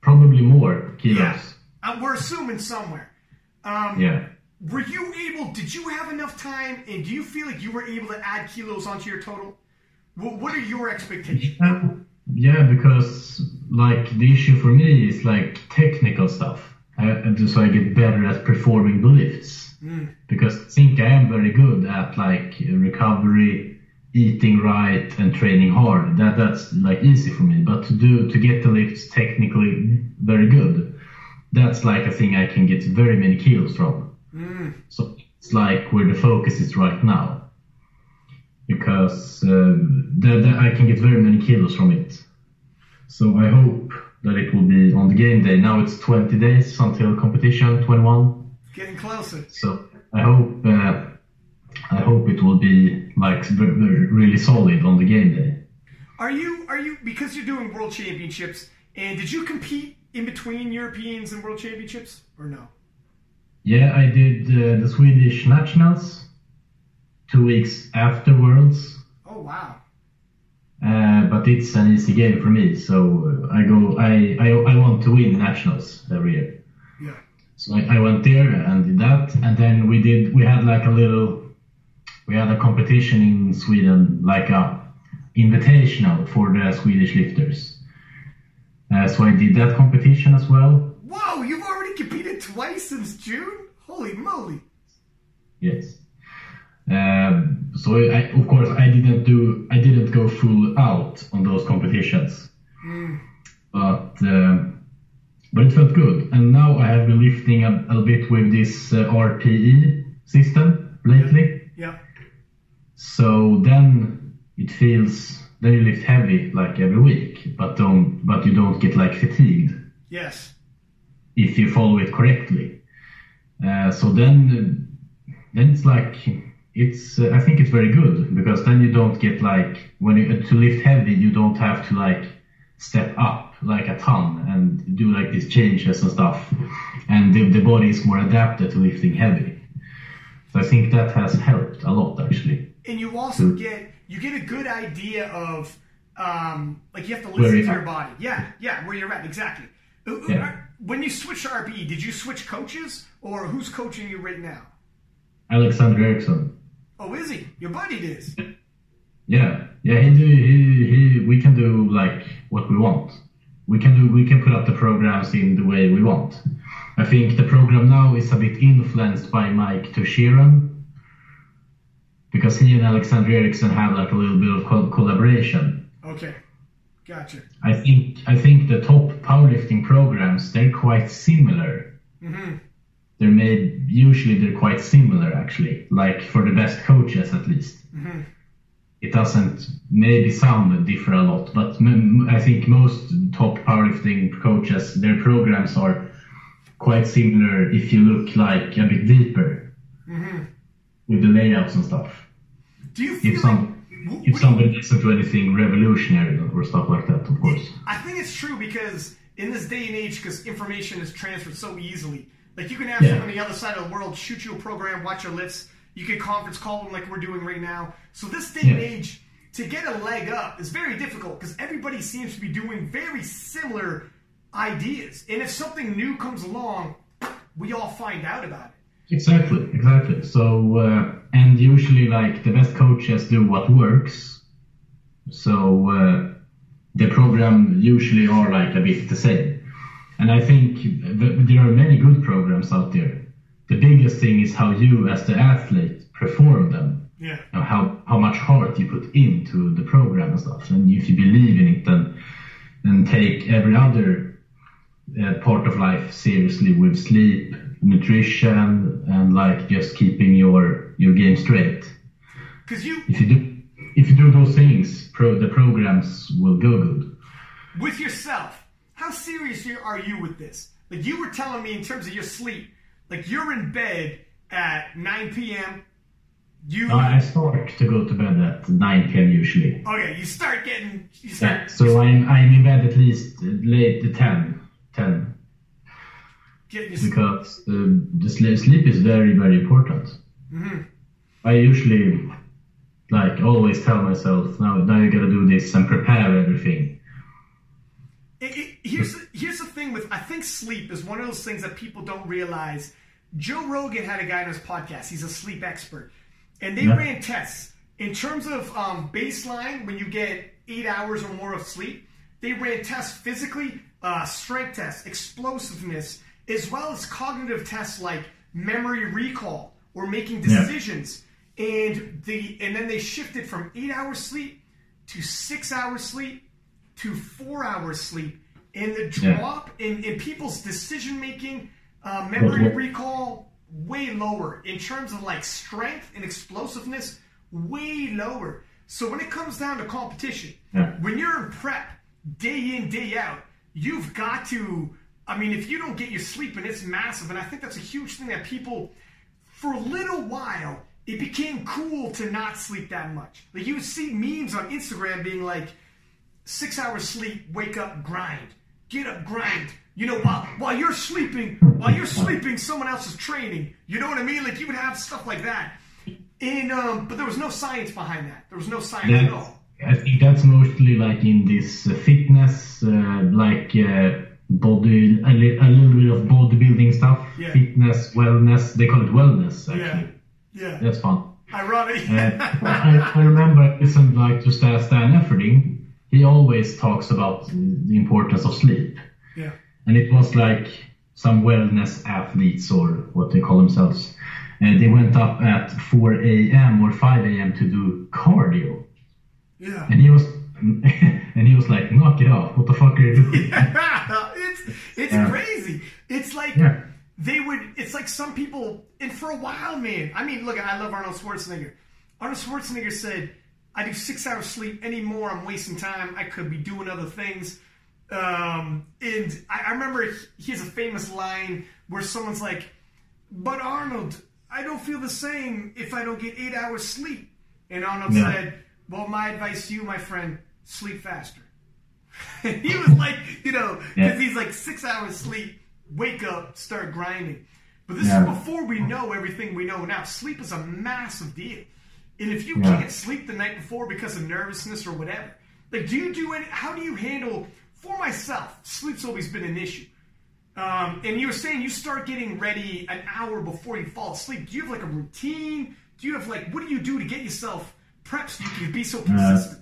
Probably more kilos. Yeah. Uh, we're assuming somewhere. Um, Yeah. Were you able? Did you have enough time? And do you feel like you were able to add kilos onto your total? What, what are your expectations? Yeah, yeah, because like the issue for me is like technical stuff. I, just so I get better at performing the Because I think I am very good at like recovery, eating right, and training hard. That that's like easy for me. But to do to get the lifts technically very good, that's like a thing I can get very many kilos from. So it's like where the focus is right now because uh, that, that I can get very many kilos from it. So I hope that it will be on the game day. Now it's 20 days until competition, 21. Getting closer. So I hope uh, I hope it will be like really solid on the game day. Are you? Are you? Because you're doing World Championships, and did you compete in between Europeans and World Championships, or no? Yeah, I did uh, the Swedish nationals two weeks after Worlds. Oh wow. Uh, but it's an easy game for me, so uh, I go. I, I I want to win nationals every year. So I, I went there and did that, and then we did. We had like a little. We had a competition in Sweden, like a invitational for the Swedish lifters. Uh, so I did that competition as well. Whoa! You've already competed twice since June. Holy moly! Yes. Um, so I, of course I didn't do I didn't go full out on those competitions, but um, but it felt good. And now I have been lifting a, a bit with this uh, RPE system lately. Yeah. So then it feels then you lift heavy like every week, but don't but you don't get like fatigued Yes. if you follow it correctly. Uh, so then, then it's like it's. Uh, I think it's very good because then you don't get like when you to lift heavy, you don't have to like step up like a ton and do like these changes and stuff, and the, the body is more adapted to lifting heavy. So I think that has helped a lot actually. And you also get you get a good idea of um, like you have to listen to your body. Yeah, yeah, where you're at exactly. Uh, uh, Yeah. When you switch to RPE, did you switch coaches or who's coaching you right now? Alexander Eriksson. Oh, is he? Your buddy is. Yeah, yeah. He do. He, he. We can do like what we want. We can do. We can put up the programs in the way we want. I think the program now is a bit influenced by Mike Tuchscherer because he and Alexander Eriksson have like a little bit of co- collaboration. Okay, gotcha. I think. I think the top powerlifting programs they're quite similar. Mm-hmm. They're made. Usually they're quite similar actually. Like for the best coaches at least. Mm-hmm. It doesn't maybe sound differ a lot, but m- I think most top powerlifting coaches, their programs are quite similar if you look like a bit deeper Mm-hmm. with the layouts and stuff. Do you feel If some like if what do somebody doesn't do anything revolutionary or stuff like that, of course. I think it's true because in this day and age, because information is transferred so easily, like you can have Yeah. someone on the other side of the world shoot you a program, watch your lifts. You can conference call them like we're doing right now. So this day and age, to get a leg up is very difficult because everybody seems to be doing very similar ideas. And if something new comes along, we all find out about it. Exactly, exactly. So uh, and usually like the best coaches do what works. So uh, the program usually are like a bit the same. And I think th- there are many good programs out there. The biggest thing is how you, as the athlete, perform them. Yeah. And how, how much heart you put into the program and stuff. And if you believe in it, then then take every other uh, part of life seriously with sleep, nutrition, and like just keeping your your game straight. Because you, If you do if you do those things, pro, the programs will go good. with yourself, how serious are you with this? Like you were telling me in terms of your sleep, like you're in bed at 9 p.m. You I start to go to bed at 9 p.m. usually. okay? You start getting you start Yeah, so I'm I'm in bed at least late 10, 10 getting because uh, the sl- sleep is very very important. Mm-hmm. I usually like always tell myself now now you gotta do this and prepare everything. It, it, here's here's the thing with I think sleep is one of those things that people don't realize. Joe Rogan had a guy on his podcast. He's a sleep expert, and they Yeah. ran tests in terms of um, baseline when you get eight hours or more of sleep. They ran tests physically, uh, strength tests, explosiveness, as well as cognitive tests like memory recall or making Yeah. decisions. And the and then they shifted from eight hours sleep to six hours sleep to four hours sleep and the Yeah. drop in, in people's decision making uh, memory recall way lower in terms of like strength and explosiveness way lower so when it comes down to competition Yeah. when you're in prep day in day out you've got to i mean if you don't get your sleep and it's massive and i think that's a huge thing that people for a little while, it became cool to not sleep that much. Like you would see memes on Instagram being like, six hours sleep, wake up, grind, get up, grind. You know, while while you're sleeping, while you're sleeping, someone else is training. You know what I mean? Like you would have stuff like that. And um, but there was no science behind that. There was no science at That's, all. I think that's mostly like in this uh, fitness, uh, like uh, body, a, li- a little bit of bodybuilding stuff, Yeah. fitness, wellness. They call it wellness actually. Yeah. Yeah. That's fun. Ironic. Uh, I, I remember listening like to Stan Efferding. He always talks about the importance of sleep, yeah. and it was like some wellness athletes or what they call themselves. Uh, they went up at 4 a.m. or 5 a.m. to do cardio, Yeah. and he was [laughs] and he was like, "Knock it off! What the fuck are you doing?" [laughs] it's it's Yeah. crazy. It's like Yeah. they would. It's like some people, and for a while, man. I mean, look, I love Arnold Schwarzenegger. Arnold Schwarzenegger said, "I do six hours sleep anymore. I'm wasting time. I could be doing other things." Um, and I, I remember he- has a famous line where someone's like, "But Arnold, I don't feel the same if I don't get eight hours sleep." And Arnold said, "Well, my advice to you, my friend, sleep faster." [laughs] he was like, you know, because Yeah. he's like six hours sleep, wake up, start grinding. But this Yeah. is before we know everything we know now. Sleep is a massive deal. And if you Yeah. can't sleep the night before because of nervousness or whatever, like, do you do any, how do you handle, for myself, sleep's always been an issue. Um, and you were saying you start getting ready an hour before you fall asleep. Do you have like a routine? Do you have like, what do you do to get yourself prepped so you can be so consistent?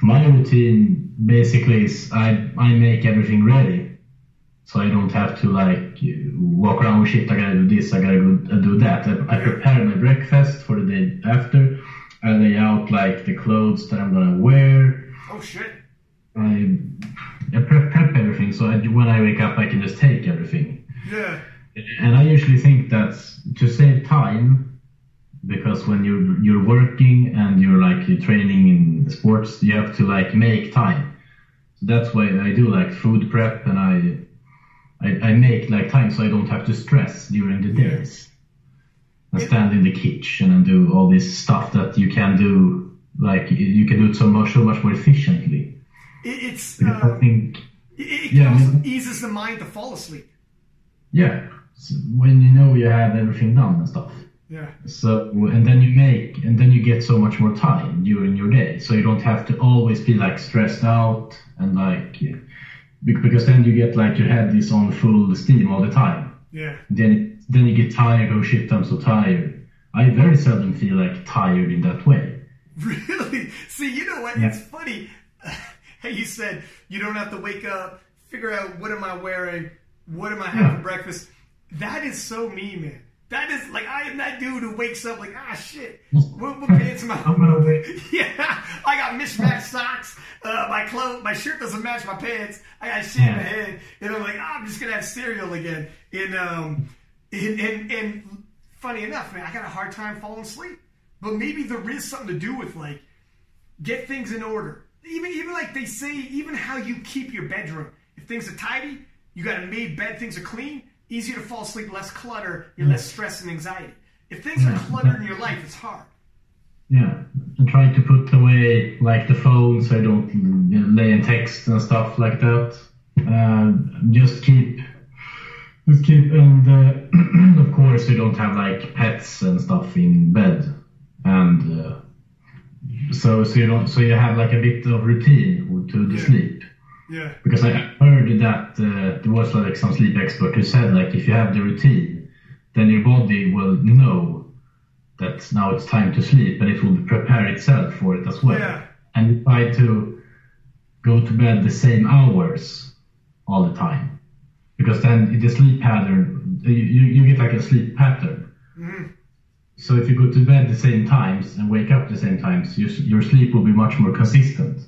My routine basically is I I make everything ready, so I don't have to like walk around with shit. I gotta do this. I gotta go do that. I, I prepare my breakfast for the day after. I lay out like the clothes that I'm gonna wear. oh shit. I, I prep, prep everything so I, when I wake up I can just take everything. Yeah. And I usually think that to save time, because when you're you're working and you're like you're training in sports, you have to like make time. So that's why I do like food prep and I I, I make like time so I don't have to stress during the days. And stand in the kitchen and do all this stuff that you can do like you can do it so much so much more efficiently. It, it's uh, I think it, it Yeah, I mean- eases the mind to fall asleep. yeah, s- when you know you have everything done and stuff. Yeah. So and then you make and then you get so much more time during your day, so you don't have to always be like stressed out and like because then you get like your head is on full steam all the time. Yeah. Then then you get tired. Oh shit, I'm so tired. I very seldom feel like tired in that way. [laughs] Really? See, you know what? Yeah. It's funny. [laughs] Hey, you said you don't have to wake up, figure out what am I wearing, what am I having Yeah. for breakfast. That is so me, man. That is like I am that dude who wakes up like ah shit. What, what pants am I? I'm gonna. [laughs] Yeah, I got mismatched socks. Uh, my clothes, my shirt doesn't match my pants. I got shit in my head, and I'm like, "Ah, I'm just gonna have cereal again. And um, and, and and funny enough, man, I got a hard time falling asleep. But maybe there is something to do with like get things in order. Even even like they say, even how you keep your bedroom. If things are tidy, you got a made bed, things are clean, easier to fall asleep, less clutter, you're less stress and anxiety. If things are cluttered in your life, it's hard. Yeah, and try to put away like the phone so I don't you know, lay in text and stuff like that. Uh, just keep, just keep, and uh, [clears throat] of course you don't have like pets and stuff in bed, and uh, so so you don't so you have like a bit of routine to the Yeah. sleep. Yeah. Because I heard that uh, there was like some sleep expert who said like if you have the routine, then your body will know that now it's time to sleep and it will prepare itself for it as well. Yeah. And you try to go to bed the same hours all the time, because then the sleep pattern you, you get like a sleep pattern. Mhm. So if you go to bed the same times and wake up the same times, your your sleep will be much more consistent.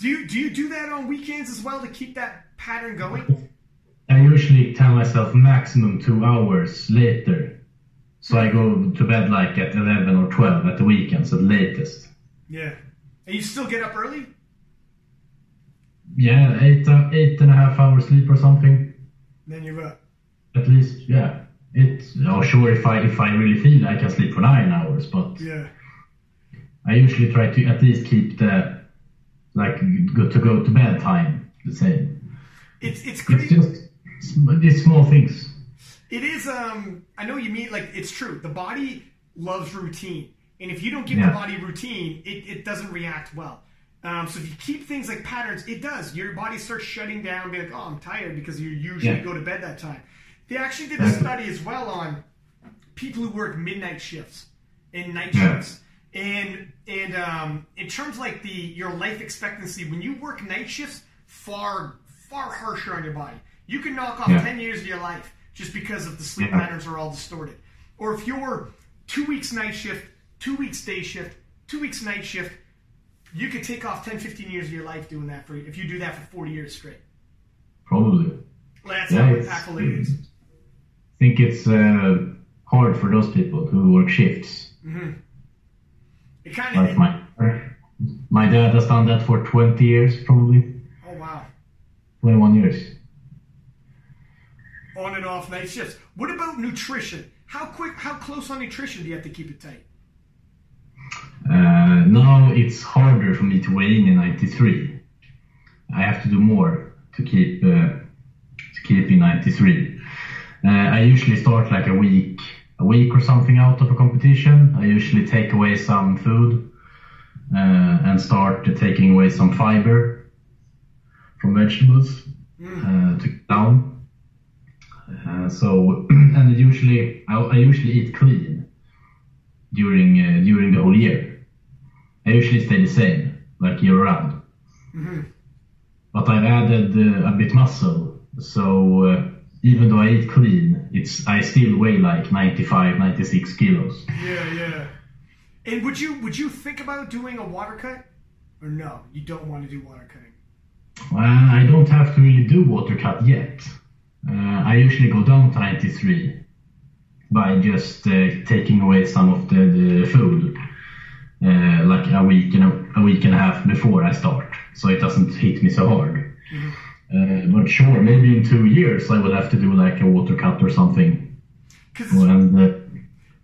Do you do you do that on weekends as well to keep that pattern going? I usually tell myself maximum two hours later. So I go to bed like at 11 or 12 at the weekends at latest. Yeah. And you still get up early? Yeah, eight, uh, eight and a half hours sleep or something. Then you're up. At least, yeah. It's, oh sure, if I, if I really feel I can sleep for nine hours, but Yeah. I usually try to at least keep the, like, to go to bed time the same. It's it's It's crazy. just, these small things. It is. Um, I know you mean like it's true. The body loves routine, and if you don't give Yeah. the body routine, it, it doesn't react well. Um, so if you keep things like patterns, it does. Your body starts shutting down, being like, "Oh, I'm tired," because you usually Yeah. go to bed that time. They actually did a study as well on people who work midnight shifts and night Yeah. shifts. And and um, in terms like the your life expectancy when you work night shifts, far far harsher on your body. You can knock off Yeah. ten years of your life just because of the sleep Yeah. patterns are all distorted. Or if you're two weeks night shift, two weeks day shift, two weeks night shift, you could take off 10, 15 years of your life doing that for if you do that for 40 years straight. Probably. That's Yeah, how impactful it is. I think it's uh, hard for those people who work shifts. It kind Like my my dad has done that for 20 years, probably Oh wow. 21 years. On and off night shifts. What about nutrition? How quick? How close on nutrition do you have to keep it tight? Uh, now it's harder for me to weigh in in 93. I have to do more to keep uh, to keep in 93. Uh, I usually start like a week a week or something out of a competition. I usually take away some food uh, and start taking away some fiber from vegetables uh, to down. Uh, so [clears throat] and usually I, I usually eat clean during uh, during the whole year. I usually stay the same, like year round. But I've added uh, a bit muscle, so uh, even though I eat clean, it's I still weigh like 95, 96 kilos. Yeah, yeah. And would you would you think about doing a water cut, or no? You don't want to do water cutting. Uh, I don't have to really do water cut yet. Uh, I usually go down to 93 by just uh, taking away some of the, the food, uh, like a week and a, a week and a half before I start, so it doesn't hit me so hard. Uh, but sure, maybe in two years I will have to do like a water cut or something. Because And uh,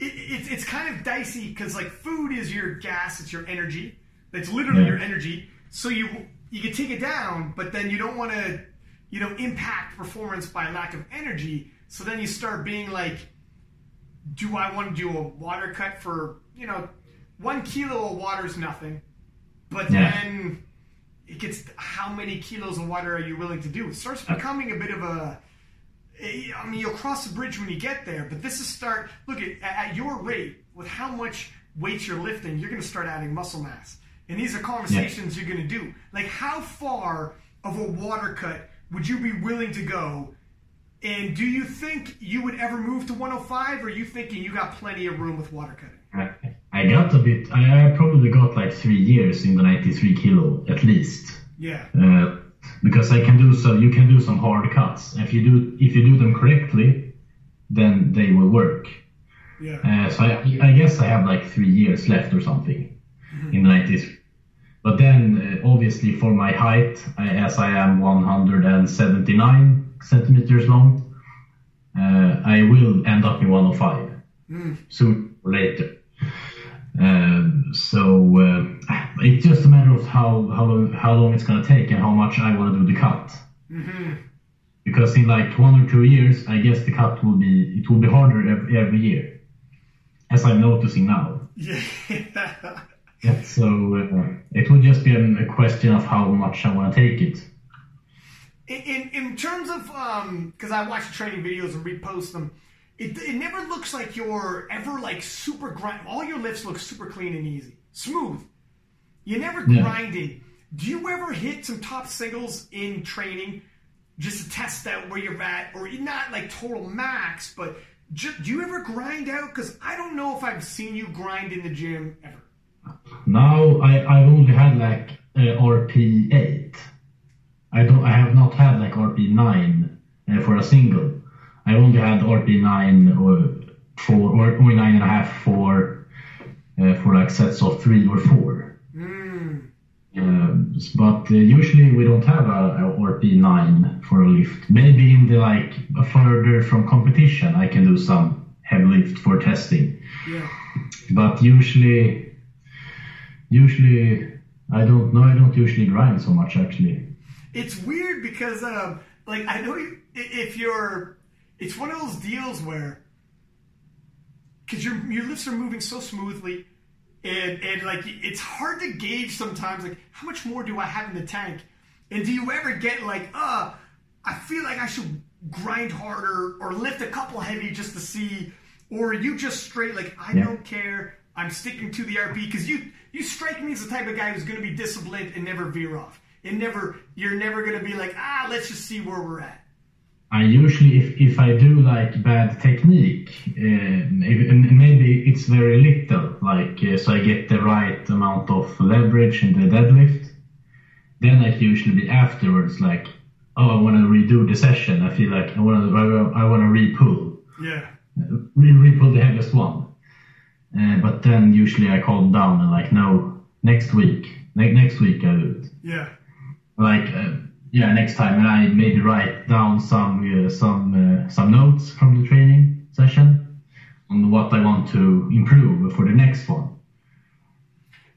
it, it's it's kind of dicey because like food is your gas, it's your energy. It's literally Yeah. your energy. So you you can take it down, but then you don't want to you know impact performance by lack of energy. So then you start being like, do I want to do a water cut for you know one kilo of water is nothing, but Yeah. then it gets how many kilos of water are you willing to do? It starts uh. becoming a bit of a eh, I mean, you'll cross the bridge when you get there, but this is start. Look at at your rate with how much weight you're lifting, you're going to start adding muscle mass, and these are conversations you're going to do. Like, how far of a water cut would you be willing to go? And do you think you would ever move to 105, or are you thinking you got plenty of room with water cutting? I, I got a bit. I, I probably got like three years in the 93 kilo at least. Yeah, Uh, because I can do so, you can do some hard cuts. If you do, if you do them correctly, then they will work. yeah, Uh, so I, I guess I have like three years left or something in the 90s. But then, uh, obviously, for my height, I, as I am 179 centimeters long, uh, I will end up in 105 sooner or later. Um, so uh, it's just a matter of how how long, how long it's gonna take and how much I want to do the cut. Because in like one or two years, I guess the cut will be it will be harder every, every year, as I'm noticing now. yeah. [laughs] Yeah, so uh, it will just be a question of how much I want to take it. In, in, in terms of, um, because I watch training videos and repost them, it, it never looks like you're ever like super grind. All your lifts look super clean and easy, smooth. You're never Yeah. grinding. Do you ever hit some top singles in training just to test out where you're at, or not like total max, but do you ever grind out? Because I don't know if I've seen you grind in the gym ever. Now I I've only had like uh, RP eight. I don't I have not had like RP nine uh, for a single. I only had RP nine or four or, or nine and a half for uh, for like sets of three or four. Um, but uh, usually we don't have a, a RP nine for a lift. Maybe in the like further from competition, I can do some heavy lift for testing Yeah. but usually usually i don't know i don't usually grind so much actually It's weird because, um, like, I know if you're, it's one of those deals where, because your your lifts are moving so smoothly, and and like it's hard to gauge sometimes. Like, how much more do I have in the tank? And do you ever get like, uh, I feel like I should grind harder or lift a couple heavy just to see, or are you just straight like I Yeah. don't care. I'm sticking to the RP because you you strike me as the type of guy who's going to be disciplined and never veer off. And never you're never going to be like ah let's just see where we're at. I usually, if, if I do like bad technique, and maybe it's very little, like uh, so I get the right amount of leverage in the deadlift, then I usually be afterwards like, oh, I want to redo the session. I feel like I want to, I want to re-pull, Yeah. re re-pull the heaviest one. Uh, but then usually I calm down and like, no, next week, ne- next week I do it Yeah. like uh, yeah next time i maybe write down some uh, some uh, some notes from the training session on what i want to improve for the next one.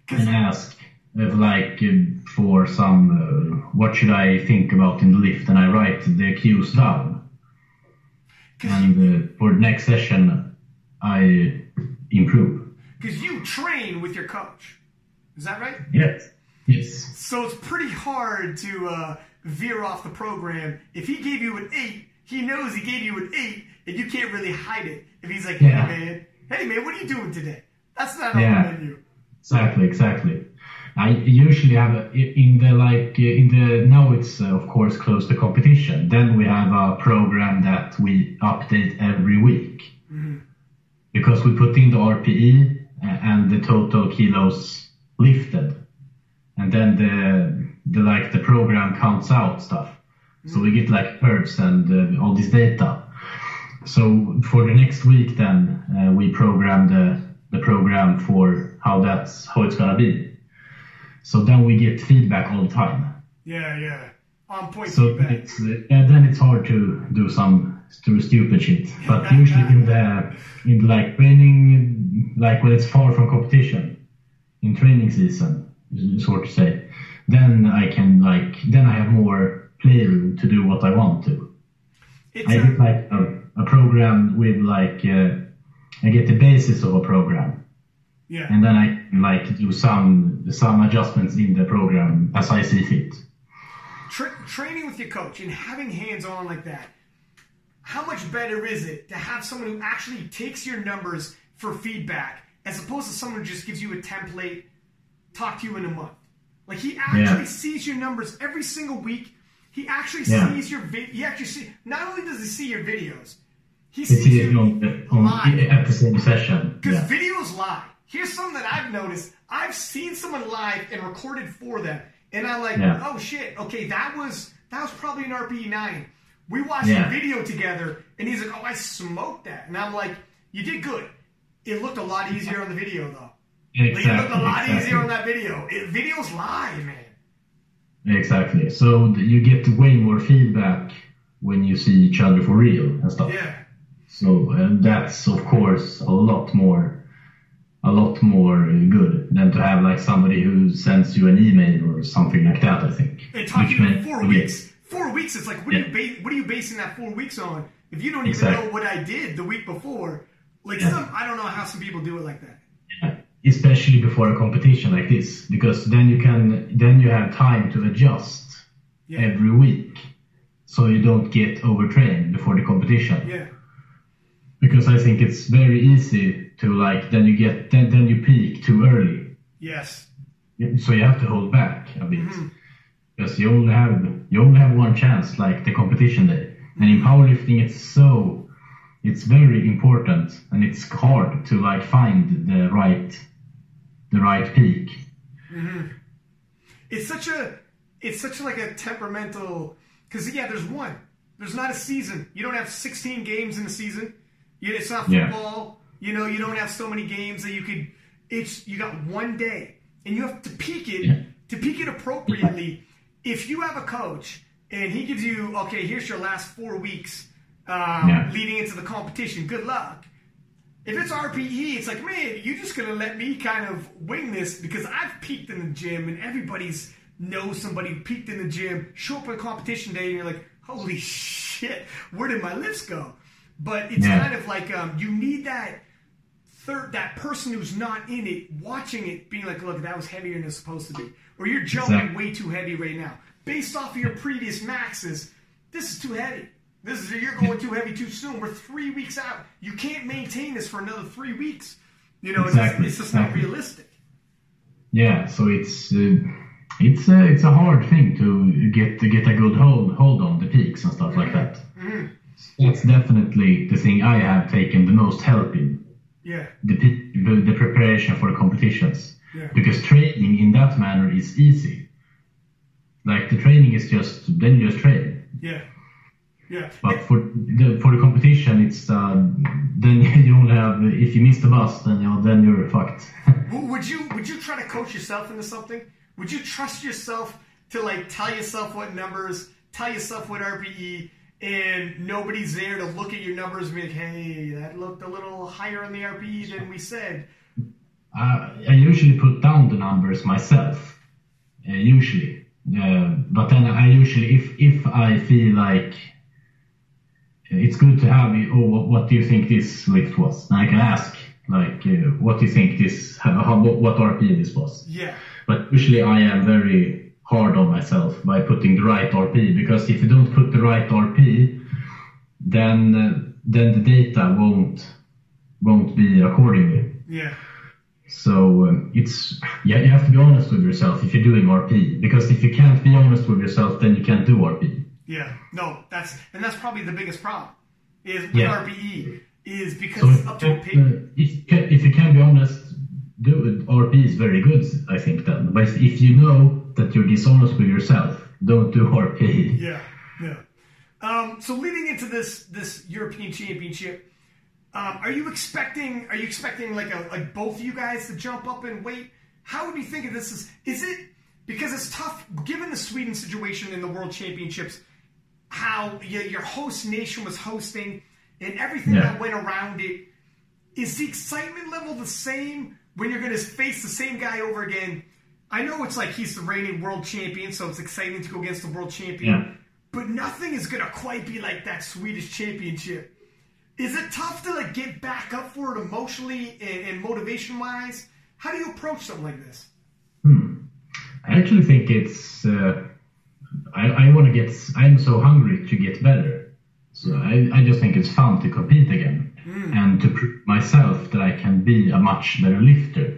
And ask if like uh, for some uh, what should i think about in the lift? And i write the cues down. And uh, for the next session i improve. Because you train with your coach. Is that right? yes. Yes. So it's pretty hard to uh, veer off the program. If he gave you an eight, he knows he gave you an eight, and you can't really hide it. If he's like, "Hey Yeah. man, hey man, what are you doing today?" That's not on Yeah. the menu. Exactly, exactly. I usually have a, in the like in the now it's uh, of course close to competition. Then we have a program that we update every week because we put in the RPE uh, and the total kilos lifted, and then the the like the program counts out stuff. So we get like curves and uh, all this data. So for the next week, then uh, we program the the program for how that's how it's gonna be. So then we get feedback all the time. Yeah, yeah. On point So feedback. it's yeah, then it's hard to do some stu- stupid shit. But [laughs] usually in the in the, like training, like when it's far from competition, in training season, hard to say. Then I can like then I have more playroom to do what I want to. It's I get like a, a program with like uh, I get the basis of a program, yeah. and then I like do some some adjustments in the program as I see fit. Tra- training with your coach and having hands on like that, how much better is it to have someone who actually takes your numbers for feedback as opposed to someone who just gives you a template, talk to you in a month? Like he actually Yeah. sees your numbers every single week. He actually Yeah. sees your vid. He actually see. Not only does he see your videos, he sees you on, on, live. at the same session. Because Yeah. videos lie. Here's something that I've noticed. I've seen someone live and recorded for them, and I'm like, oh shit, okay, that was that was probably an RPE nine. We watched a video together, and he's like, oh, I smoked that, and I'm like, you did good. It looked a lot easier on the video though. It looked a lot exactly. easier on that video. It, videos lie, man. Exactly. So you get way more feedback when you see each other for real and stuff. Yeah. So and that's of course a lot more, a lot more good than to have like somebody who sends you an email or something like that. I think. And talking Which about may- four yeah. weeks. Four weeks. It's like, what are you ba- what are you basing that four weeks on? If you don't even Exactly. know what I did the week before, like Yeah. some, I don't know how some people do it like that. Especially before a competition like this because then you can then you have time to adjust Yeah. every week so you don't get overtrained before the competition Yeah. because i think it's very easy to like then you get then, then you peak too early Yes. so you have to hold back a bit Mm-hmm. because you only have you only have one chance like the competition day and in powerlifting it's so it's very important and it's hard to like find the right the right peak Mhm. It's such a it's such like a temperamental because yeah, there's one. There's not a season. You don't have 16 games in a season. You, it's not Yeah. football. You know, you don't have so many games that you could. It's you got one day, and you have to peak it Yeah. to peak it appropriately. If you have a coach and he gives you okay, here's your last four weeks um, Yeah. leading into the competition. Good luck. If it's RPE, it's like, man, you're just gonna let me kind of wing this because I've peaked in the gym and everybody's knows somebody who peaked in the gym. Show up on competition day and you're like, holy [laughs] shit, where did my lifts go? But it's Yeah. kind of like um, you need that third that person who's not in it watching it being like, look, that was heavier than it's supposed to be, or you're jumping Exactly. way too heavy right now, based off of your previous maxes. This is too heavy. This is you're going too heavy too soon. We're three weeks out. You can't maintain this for another three weeks. You know, Exactly, it's, just, it's just not realistic. Yeah, so it's uh, it's a it's a hard thing to get to get a good hold hold on the peaks and stuff like mm-hmm. that. Mm-hmm. That's definitely the thing I have taken the most help in Yeah, the the, the preparation for the competitions Yeah. because training in that manner is easy. Like the training is just then you just train. yeah, yeah. But for the for the competition, it's uh, then [laughs] you only have if you miss the bus, then you know, then you're fucked. [laughs] Would you would you try to coach yourself into something? Would you trust yourself to like tell yourself what numbers, tell yourself what RPE, and nobody's there to look at your numbers and be like, hey, that looked a little higher on the RPE than we said. Uh, I usually put down the numbers myself, uh, usually. Uh, but then I usually, if if I feel like it's good to have, oh, what, what do you think this lift was? And I can ask, like, uh, what do you think this, how, what, what RP this was? Yeah, But usually I am very hard on myself by putting the right RP because if you don't put the right RP, then uh, then the data won't won't be accordingly. yeah, So um, it's yeah, you have to be honest with yourself if you're doing RP because if you can't be honest with yourself, then you can't do RP. Yeah. No, that's and that's probably the biggest problem is with Yeah. RPE is because So it's up to uh, the pig. if you can, if you can be honest, do it. RP is very good, I think. Then, but if you know that you're dishonest with yourself, don't do RP. Yeah, yeah. Um, so leading into this this European Championship, um, are you expecting are you expecting like a, like both of you guys to jump up in weight? How would you think of this? Is is it because it's tough given the Sweden situation in the World Championships? How your, your host nation was hosting and everything Yeah. that went around it. Is the excitement level the same when you're going to face the same guy over again? I know it's like he's the reigning world champion, so it's exciting to go against the world champion. Yeah. But nothing is gonna quite be like that Swedish championship. Is it tough to like get back up for it emotionally and, and motivation wise? How do you approach something like this? I actually think it's. Uh, I, I want to get. I'm so hungry to get better. So I, I just think it's fun to compete again and to prove myself that I can be a much better lifter.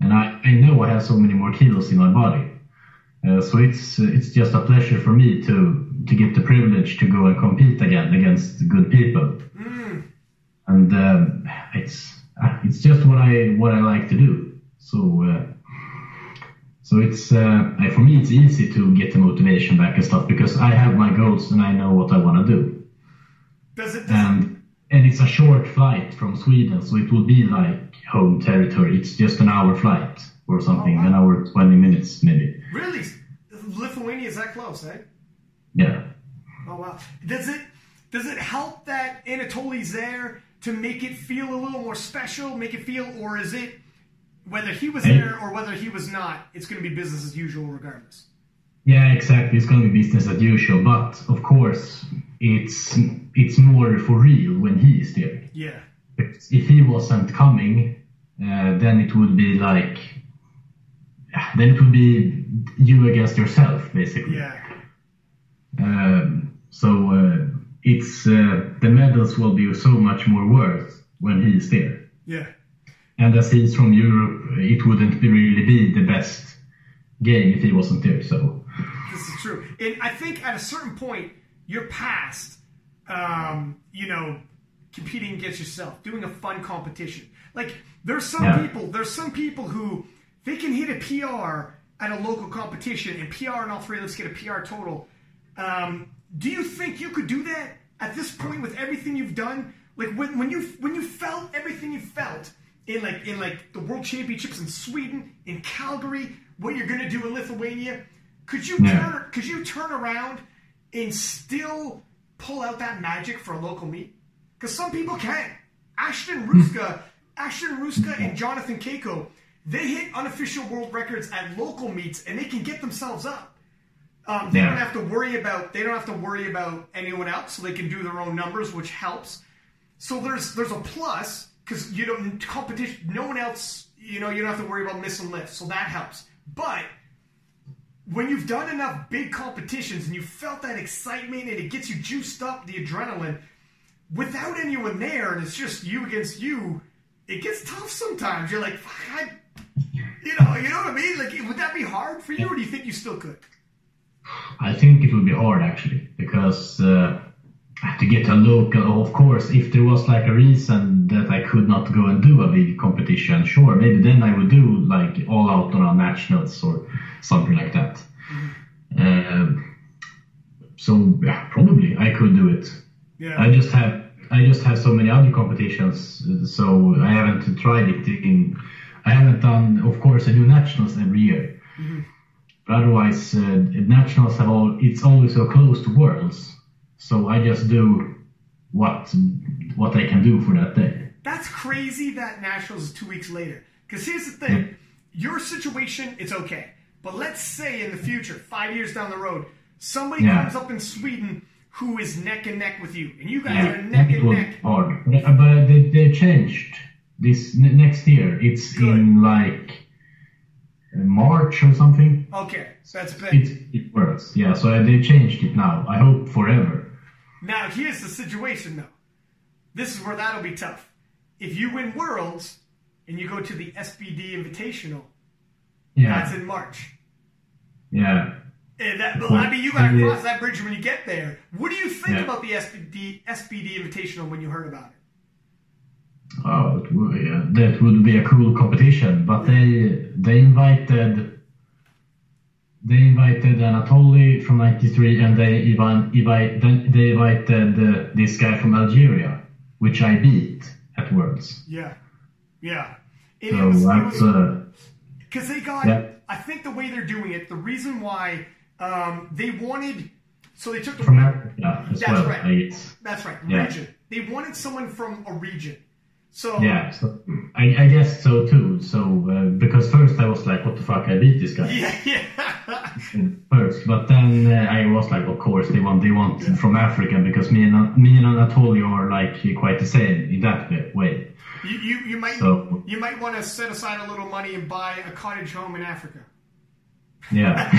And I, I know I have so many more kilos in my body. Uh, so it's it's just a pleasure for me to to get the privilege to go and compete again against good people. And um, it's it's just what I what I like to do. So. Uh, so it's uh, for me it's easy to get the motivation back and stuff because I have my goals and I know what I want to do. Does it? Does And and it's a short flight from Sweden, so it will be like home territory. It's just an hour flight or something, Oh, wow. an hour twenty minutes maybe. really? Lithuania is that close, eh? Yeah. Oh wow. Does it? Does it help that Anatoly's there to make it feel a little more special? Make it feel, or is it whether he was there or whether he was not? It's going to be business as usual, regardless. Yeah, exactly. It's going to be business as usual, but of course, it's it's more for real when he is there. Yeah. if he wasn't coming, uh, then it would be like, then it would be you against yourself, basically. Yeah. Um, so uh, it's uh, the medals will be so much more worth when he's there. Yeah. And as he's from Europe, it wouldn't be really be the best game if he wasn't there. So This is true. And I think at a certain point, you're past, um, you know, competing against yourself, doing a fun competition. Like, there's some Yeah. people, there's some people who they can hit a PR at a local competition, and PR and all three of us get a PR total. Um, do you think you could do that at this point with everything you've done? Like when, when you when you felt everything you felt in like in like the World Championships in Sweden, in Calgary, what you're gonna do in Lithuania, could you Yeah. turn could you turn around and still pull out that magic for a local meet? Because some people can. Ashton Rouska, Ashton Rouska, and Jonathan Keiko, they hit unofficial world records at local meets, and they can get themselves up. Um, they Yeah. don't have to worry about they don't have to worry about anyone else, so they can do their own numbers, which helps. So there's there's a plus because you don't competition. No one else, you know, you don't have to worry about missing lifts, so that helps. But when you've done enough big competitions and you felt that excitement and it gets you juiced up, the adrenaline, without anyone there, and it's just you against you, it gets tough sometimes. You're like, I, you know, you know what I mean? Like, would that be hard for you, or do you think you still could? I think it would be hard actually because uh, to get a local, of course, if there was like a reason that I could not go and do a big competition, sure, maybe then I would do like all out on a nationals or something like that. Mm-hmm. Uh, so yeah, probably I could do it. Yeah. I just have I just have so many other competitions, so I haven't tried it in. I haven't done, of course, I do nationals every year. Mm-hmm. But otherwise, uh, nationals have all. It's always so close to worlds, so I just do what what I can do for that day. That's crazy. That nationals is two weeks later. Because here's the thing: yeah. your situation, it's okay. But let's say in the future, five years down the road, somebody yeah. comes up in Sweden who is neck and neck with you, and you guys yeah, are neck and neck. Hard. But they, they changed this next year. It's Good. in like uh, March or something. Okay, so that's been. It, it works, yeah. So they changed it now. I hope forever. Now here's the situation, though. This is where that'll be tough. If you win Worlds and you go to the SBD Invitational, yeah. that's in March. Yeah. And that, I mean, you got to cross that bridge when you get there. What do you think yeah. about the SBD SBD Invitational when you heard about it? Oh, would, yeah, that would be a cool competition. But they they invited they invited Anatoly from '93, and they even they invited uh, this guy from Algeria, which I beat at Worlds. Yeah, yeah. It so was, that's because uh, they got. Yeah. I think the way they're doing it, the reason why um, they wanted, so they took the from Africa. That's well, right. That's right. Yeah. Region. They wanted someone from a region. So yeah, so I, I guess so too. So uh, because first I was like, what the fuck, I beat this guy. Yeah, yeah. [laughs] first, but then uh, I was like, of course they want they want yeah. from Africa because me and me and Anatoly are like quite the same in that way. You you, you might so, you might want to set aside a little money and buy a cottage home in Africa. Yeah. [laughs] [laughs]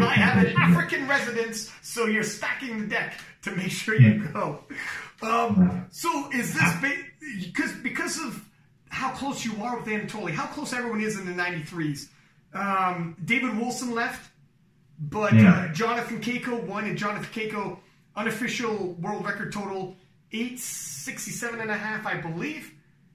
I have an African residence, so you're stacking the deck to make sure you go. Um, so is this because ba- because of how close you are with Anatoly, how close everyone is in the '93s? Um, David Wilson left, but yeah. uh, Jonathan Keiko won, and Jonathan Keiko unofficial world record total 867 and a half, I believe,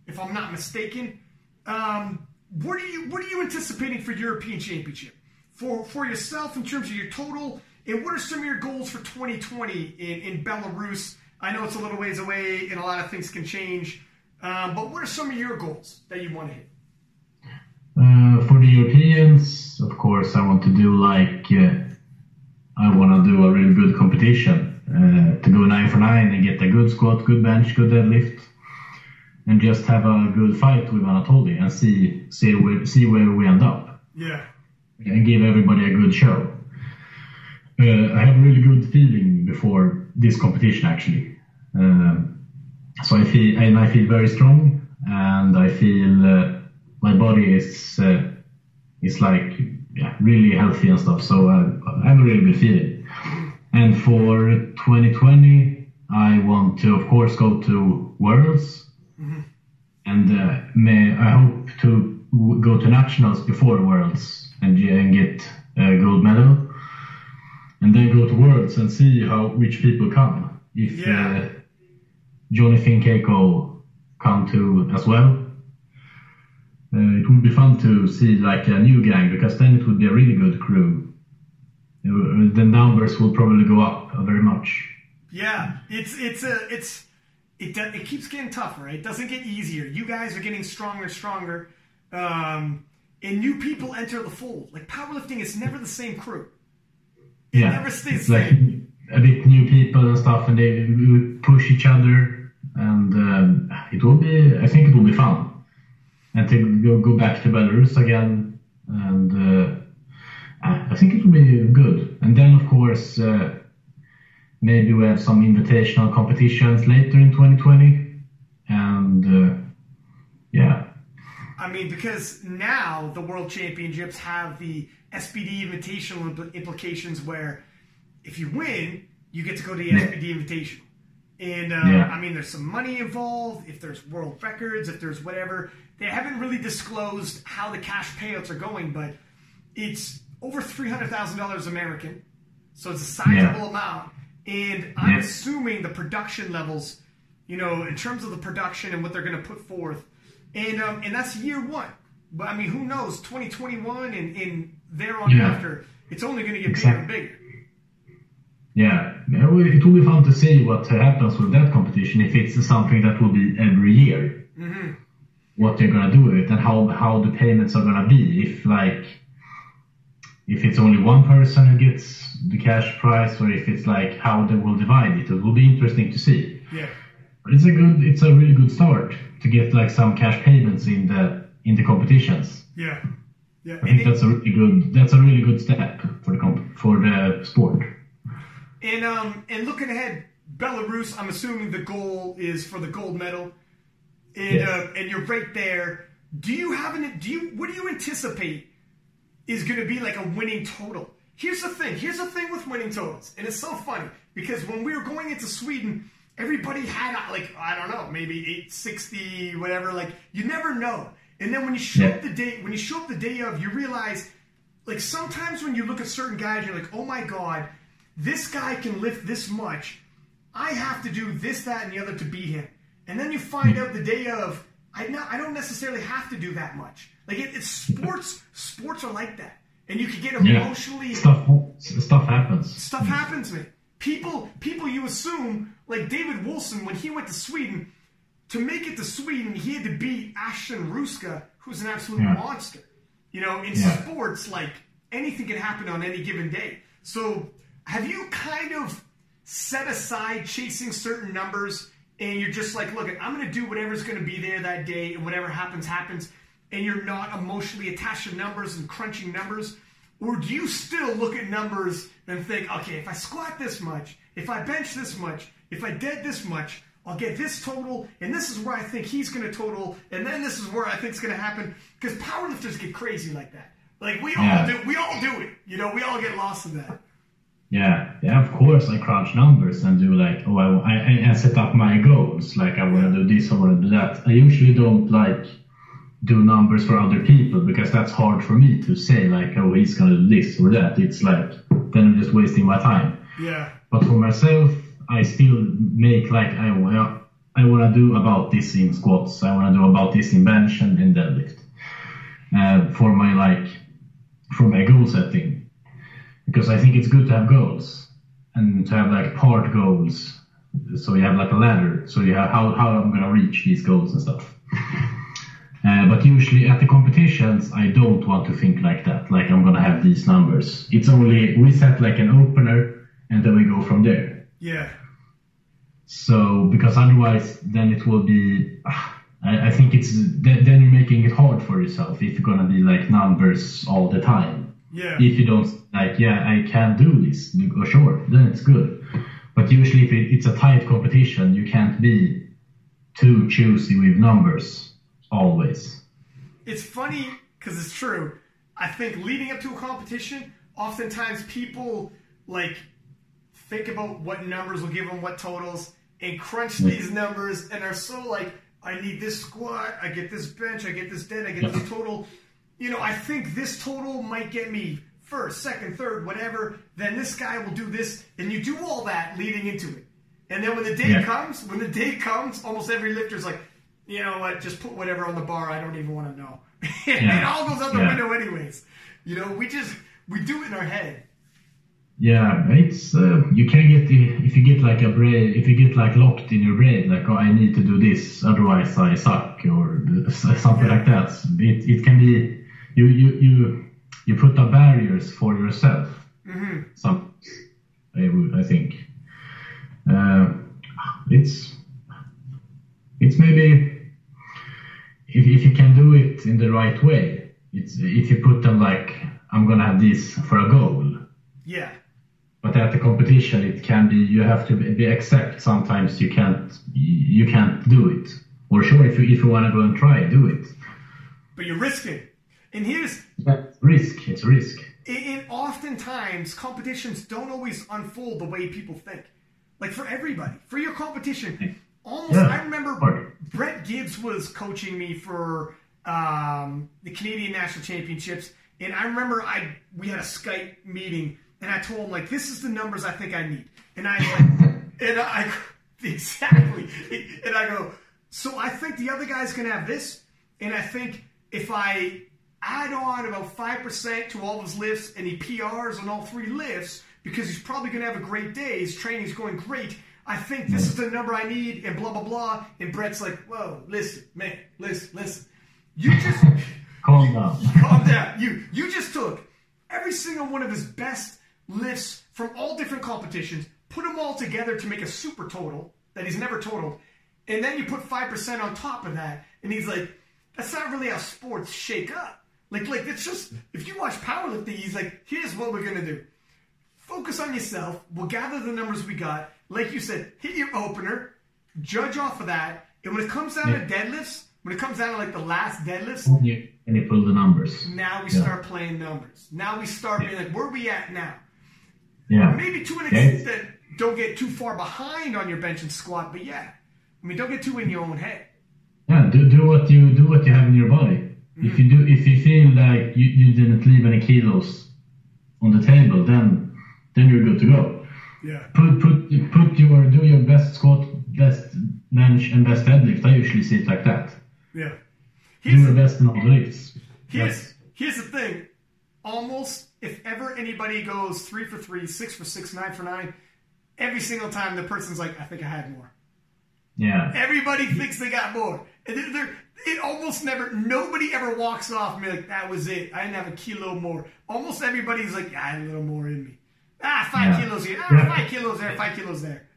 if I'm not mistaken. Um, what are you what are you anticipating for European Championship for for yourself in terms of your total? And what are some of your goals for 2020 in, in Belarus? I know it's a little ways away, and a lot of things can change. Um, but what are some of your goals that you want to hit? Uh, for the Europeans, of course, I want to do like uh, I want to do a really good competition uh, to go nine for nine and get a good squat, good bench, good deadlift and just have a good fight with Anatoly and see see where see where we end up. Yeah. And give everybody a good show. Uh, I have a really good feeling before this competition actually. Uh, so I feel and I feel very strong and I feel uh, my body is uh, is like yeah, really healthy and stuff. So I have a really good feeling. And for 2020, I want to of course go to Worlds Mm-hmm. And uh, may, I hope to go to nationals before Worlds and, and get a gold medal, and then go to Worlds and see how which people come. If yeah. uh, Johnny Finn come to as well. Uh, it would be fun to see like a new gang because then it would be a really good crew. Uh, the numbers will probably go up very much. Yeah, it's it's a it's it it keeps getting tougher. It doesn't get easier. You guys are getting stronger, stronger, um, and new people enter the fold. Like powerlifting is never the same crew. It yeah, never stays the same. Like a bit new people and stuff, and they push each other, and um, it will be. I think it will be fun, and to go go back to Belarus again, and uh, I think it will be good. And then, of course. Uh, maybe we have some invitational competitions later in 2020 and uh, yeah. I mean, because now the World Championships have the SBD Invitational impl- implications where if you win, you get to go to the Yeah. SBD Invitational. And uh, Yeah. I mean, there's some money involved. If there's world records, if there's whatever, they haven't really disclosed how the cash payouts are going, but it's over three hundred thousand dollars American, so it's a sizable amount. And I'm Yeah. assuming the production levels, you know, in terms of the production and what they're going to put forth, and um, and that's year one. But I mean, who knows? 2021 and, and there on Yeah. after, it's only going to get bigger and bigger. Yeah, it will it be fun to see what happens with that competition. If it's something that will be every year, mm-hmm. what they're gonna do with it, and how how the payments are gonna be. If like, if it's only one person who gets the cash prize, or if it's like how they will divide it, it will be interesting to see. Yeah. But it's a good, it's a really good start to get like some cash payments in the in the competitions. Yeah. Yeah. I think they- that's a really good, that's a really good step for the comp- for the sport. And um and looking ahead, Belarus. I'm assuming the goal is for the gold medal, and Yes. uh, and you're right there. Do you have an? Do you what do you anticipate is going to be like a winning total? Here's the thing. Here's the thing with winning totals, and it's so funny because when we were going into Sweden, everybody had uh, like I don't know, maybe 860, whatever. Like you never know. And then when you show Yeah. up the day, when you show up the day of, you realize like sometimes when you look at certain guys, you're like, oh my god, this guy can lift this much. I have to do this, that, and the other to beat him. And then you find out the day of, I not, I don't necessarily have to do that much. Like it, it's sports. sports are like that, and you can get Yeah, emotionally stuff stuff happens. stuff happens, man. People, people, you assume like David Wilson when he went to Sweden. To make it to Sweden, he had to beat Ashton Rouska, who's an absolute Yeah. monster. You know, in Yeah. sports, like anything can happen on any given day. So, have you kind of set aside chasing certain numbers, and you're just like, look, I'm going to do whatever's going to be there that day, and whatever happens, happens, and you're not emotionally attached to numbers and crunching numbers? Or do you still look at numbers and think, okay, if I squat this much, if I bench this much, if I dead this much, I'll get this total, and this is where I think he's going to total, and then this is where I think it's going to happen. Because powerlifters get crazy like that. Like we all do, we all do it. You know, we all get lost in that. Yeah, yeah. Of course, I crunch numbers and do like, oh, I, I, I set up my goals. Like I want to do this, I want to do that. I usually don't like do numbers for other people because that's hard for me to say. Like, oh, he's gonna do this or that. It's like then I'm just wasting my time. Yeah, But for myself, I still make like I want. I want to do about this in squats. I want to do about this in bench and in deadlift. Uh, for my like, for my goal setting, because I think it's good to have goals and to have like part goals. So you have like a ladder. So you have how how I'm gonna reach these goals and stuff. [laughs] Uh, but usually at the competitions, I don't want to think like that. Like I'm gonna have these numbers. It's only we set like an opener, and then we go from there. yeah, So because otherwise, then it will be. [sighs] I, I think it's then then you're making it hard for yourself if you're gonna be like numbers all the time. Yeah, If you don't like, yeah, I can do this. Sure, then it's good. But usually, if it, it's a tight competition, you can't be too choosy with numbers always. it's funny because it's true. I think leading up to a competition, oftentimes people like think about what numbers will give them what totals and crunch these numbers and are so like, I need this squat, I get this bench, I get this dead, I get this total. You know, I think this total might get me first, second, third, whatever. Then this guy will do this, and you do all that leading into it. And then when the day Yeah. comes, when the day comes, almost every lifter's like, you know what, just put whatever on the bar. I don't even want to know. [laughs] it all goes out the Yeah. window anyways. You know, we just we do it in our head. Yeah, it's uh, you can get the if you get like a brain if you get like locked in your brain like oh I need to do this otherwise I suck or [laughs] something like that. It it can be you you you you put up barriers for yourself. Some I would I think uh, it's it's maybe if if you can do it in the right way. It's if you put them like I'm gonna have this for a goal Yeah, but at the competition it can be you have to be, be accept sometimes you can't you can't do it or sure, if you if you want to go and try, do it. But you're risking. And here's yeah, risk. It's risk. And oftentimes competitions don't always unfold the way people think. Like for everybody, for your competition, almost. Yeah. I remember Brett Gibbs was coaching me for um, the Canadian National Championships, and I remember I we had a Skype meeting, and I told him like, "This is the numbers I think I need," and I like, [laughs] and I [laughs] exactly, and I go, "So I think the other guy's gonna have this, and I think if I add on about five percent to all his lifts, and he PRs on all three lifts." Because he's probably going to have a great day. His training's going great. I think this is the number I need, and blah blah blah. And Brett's like, "Whoa, listen, man, listen, listen. You just [laughs] calm down. [laughs] calm down. You you just took every single one of his best lifts from all different competitions, put them all together to make a super total that he's never totaled, and then you put five percent on top of that, and he's like, that's not really how sports shake up. Like like it's just if you watch powerlifting, he's like, here's what we're gonna do. Focus on yourself. We'll gather the numbers we got. Like you said, hit your opener, judge off of that, and when it comes down yeah. to deadlifts, when it comes down to like the last deadlifts, yeah. and you pull the numbers. Now we yeah. start playing numbers. Now we start being like, where are we at now? Yeah. Maybe to an extent, don't get too far behind on your bench and squat, but yeah, I mean, don't get too in your own head. Yeah, do, do what you do what you have in your body. If you do, if you feel like you, you didn't leave any kilos on the table, then then you're good to go. Yeah. Put put put your do your best squat, best bench, and best deadlift. I usually see it like that. Yeah. Here's do your best in all the lifts. Here's yes. here's the thing. Almost if ever anybody goes three for three, six for six, nine for nine, every single time the person's like, I think I had more. Yeah. Everybody thinks they got more. And they're, it almost never, nobody ever walks off and be like, that was it. I didn't have a kilo more. Almost everybody's like, I had a little more in me. Ah, five yeah. kilos here. Ah, yeah. five kilos there, five kilos there.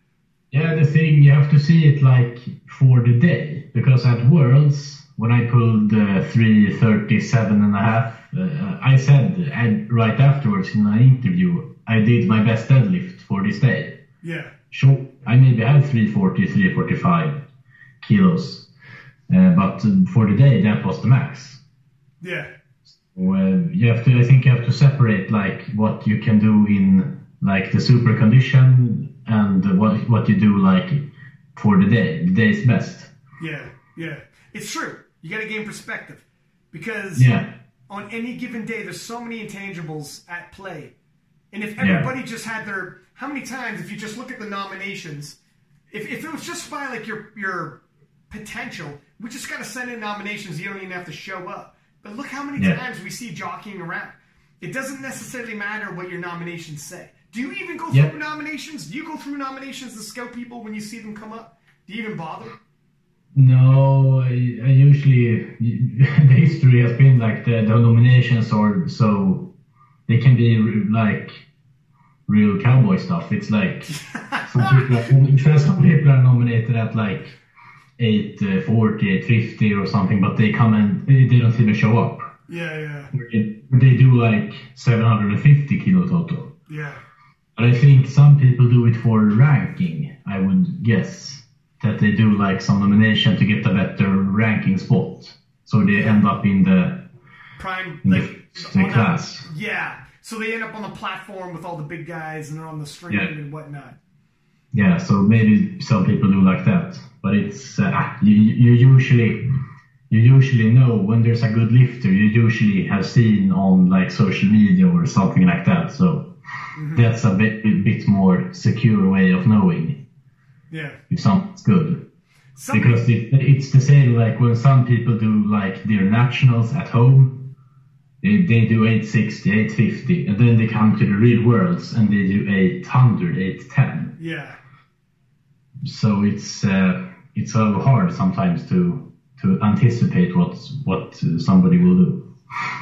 Yeah, the thing, you have to see it like for the day. Because at Worlds, when I pulled uh, 337 and a half, uh, I said I, right afterwards in an interview, I did my best deadlift for this day. Yeah. Sure, I maybe had 340, 345 kilos. Uh, but for the day, that was the max. Yeah. Well, you have to. I think you have to separate like what you can do in like the super condition and what what you do like for the day. The day's best. Yeah, yeah, it's true. You got to gain perspective because yeah. on any given day, there's so many intangibles at play, and if everybody yeah. just had their how many times if you just look at the nominations, if if it was just by like your your potential, we just got to send in nominations. You don't even have to show up. But look how many yeah. times we see jockeying around. It doesn't necessarily matter what your nominations say. Do you even go through nominations? Do you go through nominations to scout people when you see them come up? Do you even bother? No, I, I usually the history has been like the, the nominations are so they can be like real cowboy stuff. It's like some people, some people are nominated at like 840, eh, 850 or something, but they come and they don't even show up. Yeah, yeah. They do like 750 kilo total. Yeah. But I think some people do it for ranking, I would guess. That they do like some nomination to get a better ranking spot. So they end up in the prime in like, the, the class. The, yeah. So they end up on the platform with all the big guys and they're on the stream yeah. and whatnot. Yeah, so maybe some people do like that but it's uh, you, you usually you usually know when there's a good lifter. You usually have seen on like social media or something like that. So mm-hmm. that's a bit a bit more secure way of knowing. Yeah. If something's good. Some because it, it's the same like when some people do like their nationals at home. They, they do 860, 850, and then they come to the real worlds and they do 800, 810. Yeah. So it's uh, it's so hard sometimes to to anticipate what what somebody will do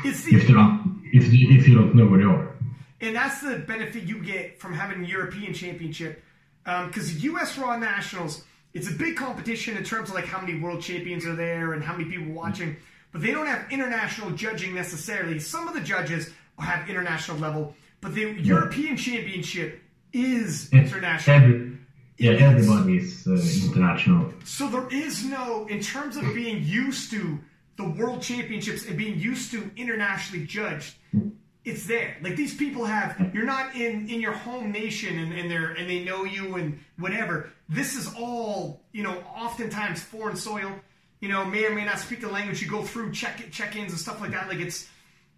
the, if they're not, if if you don't know where they are. And that's the benefit you get from having a European Championship, because um, U.S. Raw Nationals, it's a big competition in terms of like how many world champions are there and how many people watching, but they don't have international judging necessarily. Some of the judges have international level, but the yeah. European Championship is international. Every, yeah, everybody is uh, international. So there is no, in terms of being used to the world championships and being used to internationally judged, it's there. Like these people have, you're not in in your home nation and, and they're and they know you and whatever. This is all, you know, oftentimes foreign soil. You know, may or may not speak the language. You go through check check-ins and stuff like that. Like it's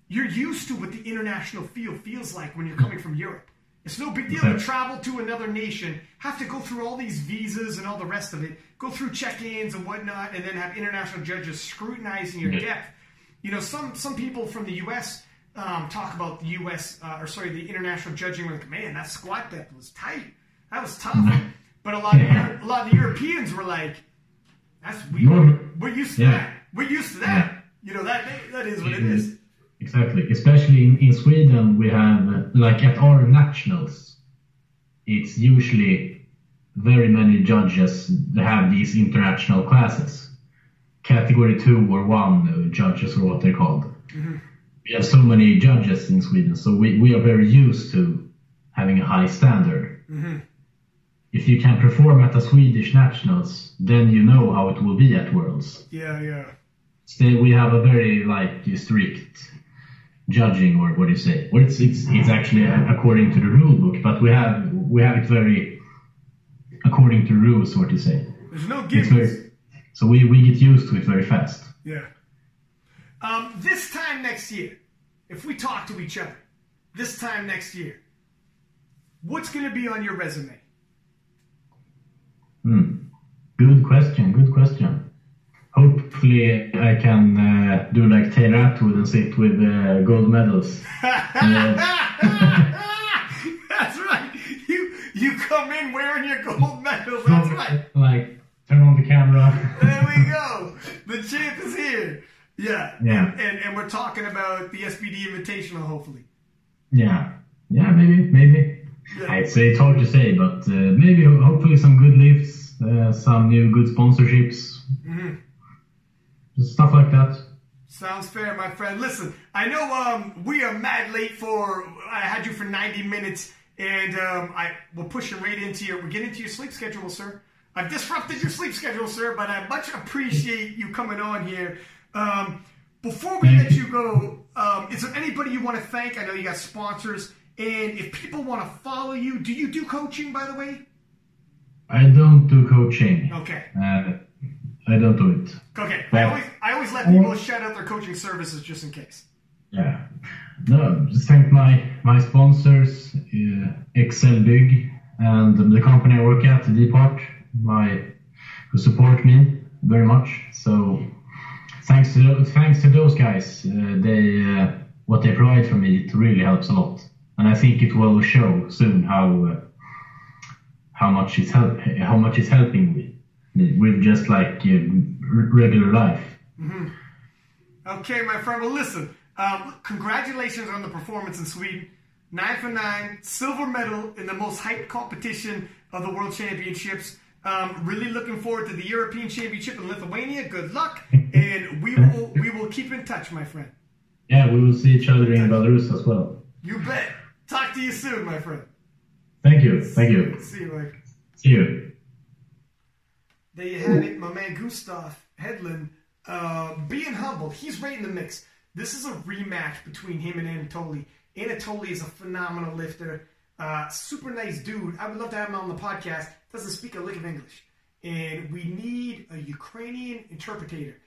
you're used to what the international feel feels like when you're coming from Europe. It's no big deal to travel to another nation, have to go through all these visas and all the rest of it, go through check-ins and whatnot, and then have international judges scrutinizing your depth. You know, some some people from the U.S. Um, talk about the U.S. Uh, or sorry, the international judging. Like, man, that squat depth was tight. That was tough. But a lot of a lot of the Europeans were like, "That's we we're used to Yeah. that. We're used to that. You know that that is what it is." Exactly. Especially in, in Sweden, we have, uh, like at our nationals, it's usually very many judges that have these international classes. Category 2 or 1 uh, judges, or what they're called. We have so many judges in Sweden, so we, we are very used to having a high standard. If you can perform at the Swedish nationals, then you know how it will be at Worlds. Yeah, yeah. Still, we have a very like strict judging, or what do you say? Well, it's it's it's actually according to the rule book, but we have we have it very according to rules, what do you say? There's no gimmicks. very, so we we get used to it very fast. Yeah. Um, this time next year, if we talk to each other, this time next year, what's going to be on your resume? Hmm. Good question. Good question. Hopefully, I can uh, do like Taylor Atwood and sit with uh, gold medals. [laughs] That's right. You you come in wearing your gold medals. That's right. Like turn on the camera. There we [laughs] go. The champ is here. Yeah. Yeah. And, and and we're talking about the SBD Invitational, hopefully. Yeah. Yeah. Maybe. Maybe. Yeah. I'd say it's hard to say, but uh, maybe hopefully some good lifts, uh, some new good sponsorships, Just stuff like that. Sounds fair, my friend. Listen, I know um, we are mad late for. I had you for 90 minutes, and um, I we're pushing right into your. We're getting into your sleep schedule, sir. I've disrupted your sleep schedule, sir, but I much appreciate you coming on here. Um, before we let you go, um, is there anybody you want to thank? I know you got sponsors, and if people want to follow you, do you do coaching, by the way? I don't do coaching. Okay. Uh, I don't do it. Okay. I always I always let people shout out their coaching services just in case. Yeah. No, just thank my my sponsors, uh, Excel Big, and the company I work at, Depart, my who support me very much. So thanks to thanks to those guys, uh, they uh, what they provide for me it really helps a lot, and I think it will show soon how uh, how much it's help how much it's helping me with just like regular life. Okay, my friend. Well, listen. Um, congratulations on the performance in Sweden. Nine for nine, silver medal in the most hyped competition of the World Championships. Um, really looking forward to the European Championship in Lithuania. Good luck, [laughs] and we will we will keep in touch, my friend. Yeah, we will see each other in Belarus as well. You bet. Talk to you soon, my friend. Thank you. Thank you. See you, Mike. See you. There you have it, my man Gustav Hedlund. Uh, being humble, he's right in the mix. This is a rematch between him and Anatoly. Anatoly is a phenomenal lifter, uh, super nice dude. I would love to have him on the podcast. Doesn't speak a lick of English, and we need a Ukrainian interpreter.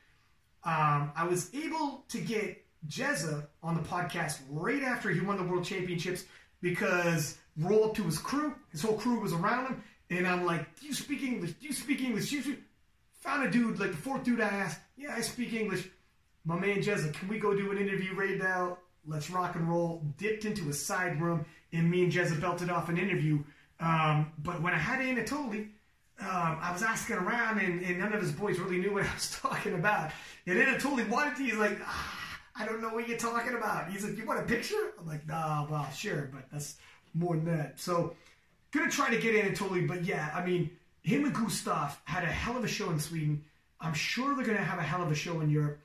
Um, I was able to get Jezza on the podcast right after he won the world championships because roll up to his crew, his whole crew was around him, and I'm like, "Do you speak English? You speak English?" You speak-" Found a dude, like the fourth dude I asked, "Yeah, I speak English." My man Jezza, can we go do an interview right now? Let's rock and roll. Dipped into a side room, and me and Jezza belted off an interview. Um, but when I had Anatoly, um, I was asking around, and, and none of his boys really knew what I was [laughs] talking about. And Anatoly wanted to. He's like, ah, I don't know what you're talking about. He's like, you want a picture? I'm like, nah, well, sure, but that's more than that. So, gonna try to get Anatoly, but yeah, I mean, him and Gustav had a hell of a show in Sweden. I'm sure they're gonna have a hell of a show in Europe.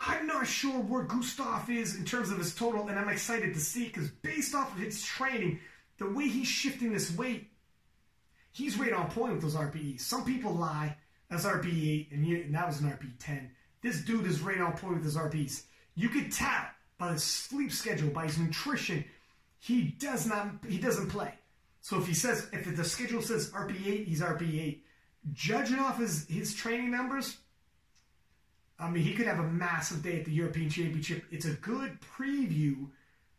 I'm not sure where Gustav is in terms of his total, and I'm excited to see because based off of his training, the way he's shifting this weight, he's right on point with those RPEs. Some people lie as RPE 8, and, he, and that was an RPE 10. This dude is right on point with his RPEs. You could tell by his sleep schedule, by his nutrition, he does not he doesn't play. So if he says if the schedule says RP eight, he's RP eight. Judging off his his training numbers, I mean he could have a massive day at the European Championship. It's a good preview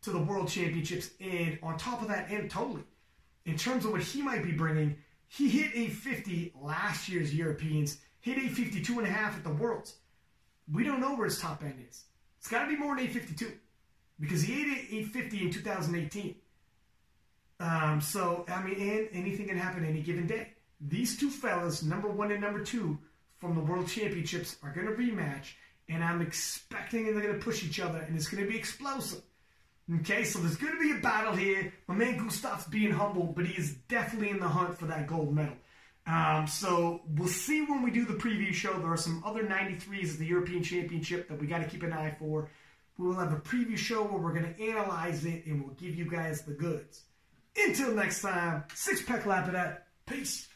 to the World Championships, and on top of that, and totally in terms of what he might be bringing, he hit a 50 last year's Europeans, hit a 52 and a half at the Worlds. We don't know where his top end is. It's got to be more than 852 because he ate 850 in 2018. Um, so, I mean, anything can happen any given day. These two fellas, number one and number two from the World Championships, are going to rematch, and I'm expecting they're going to push each other, and it's going to be explosive. Okay, so there's going to be a battle here. My man Gustav's being humble, but he is definitely in the hunt for that gold medal. Um, so we'll see when we do the preview show. There are some other 93s at the European Championship that we got to keep an eye for. We will have a preview show where we're going to analyze it and we'll give you guys the goods. Until next time, six pack lapidat. Peace.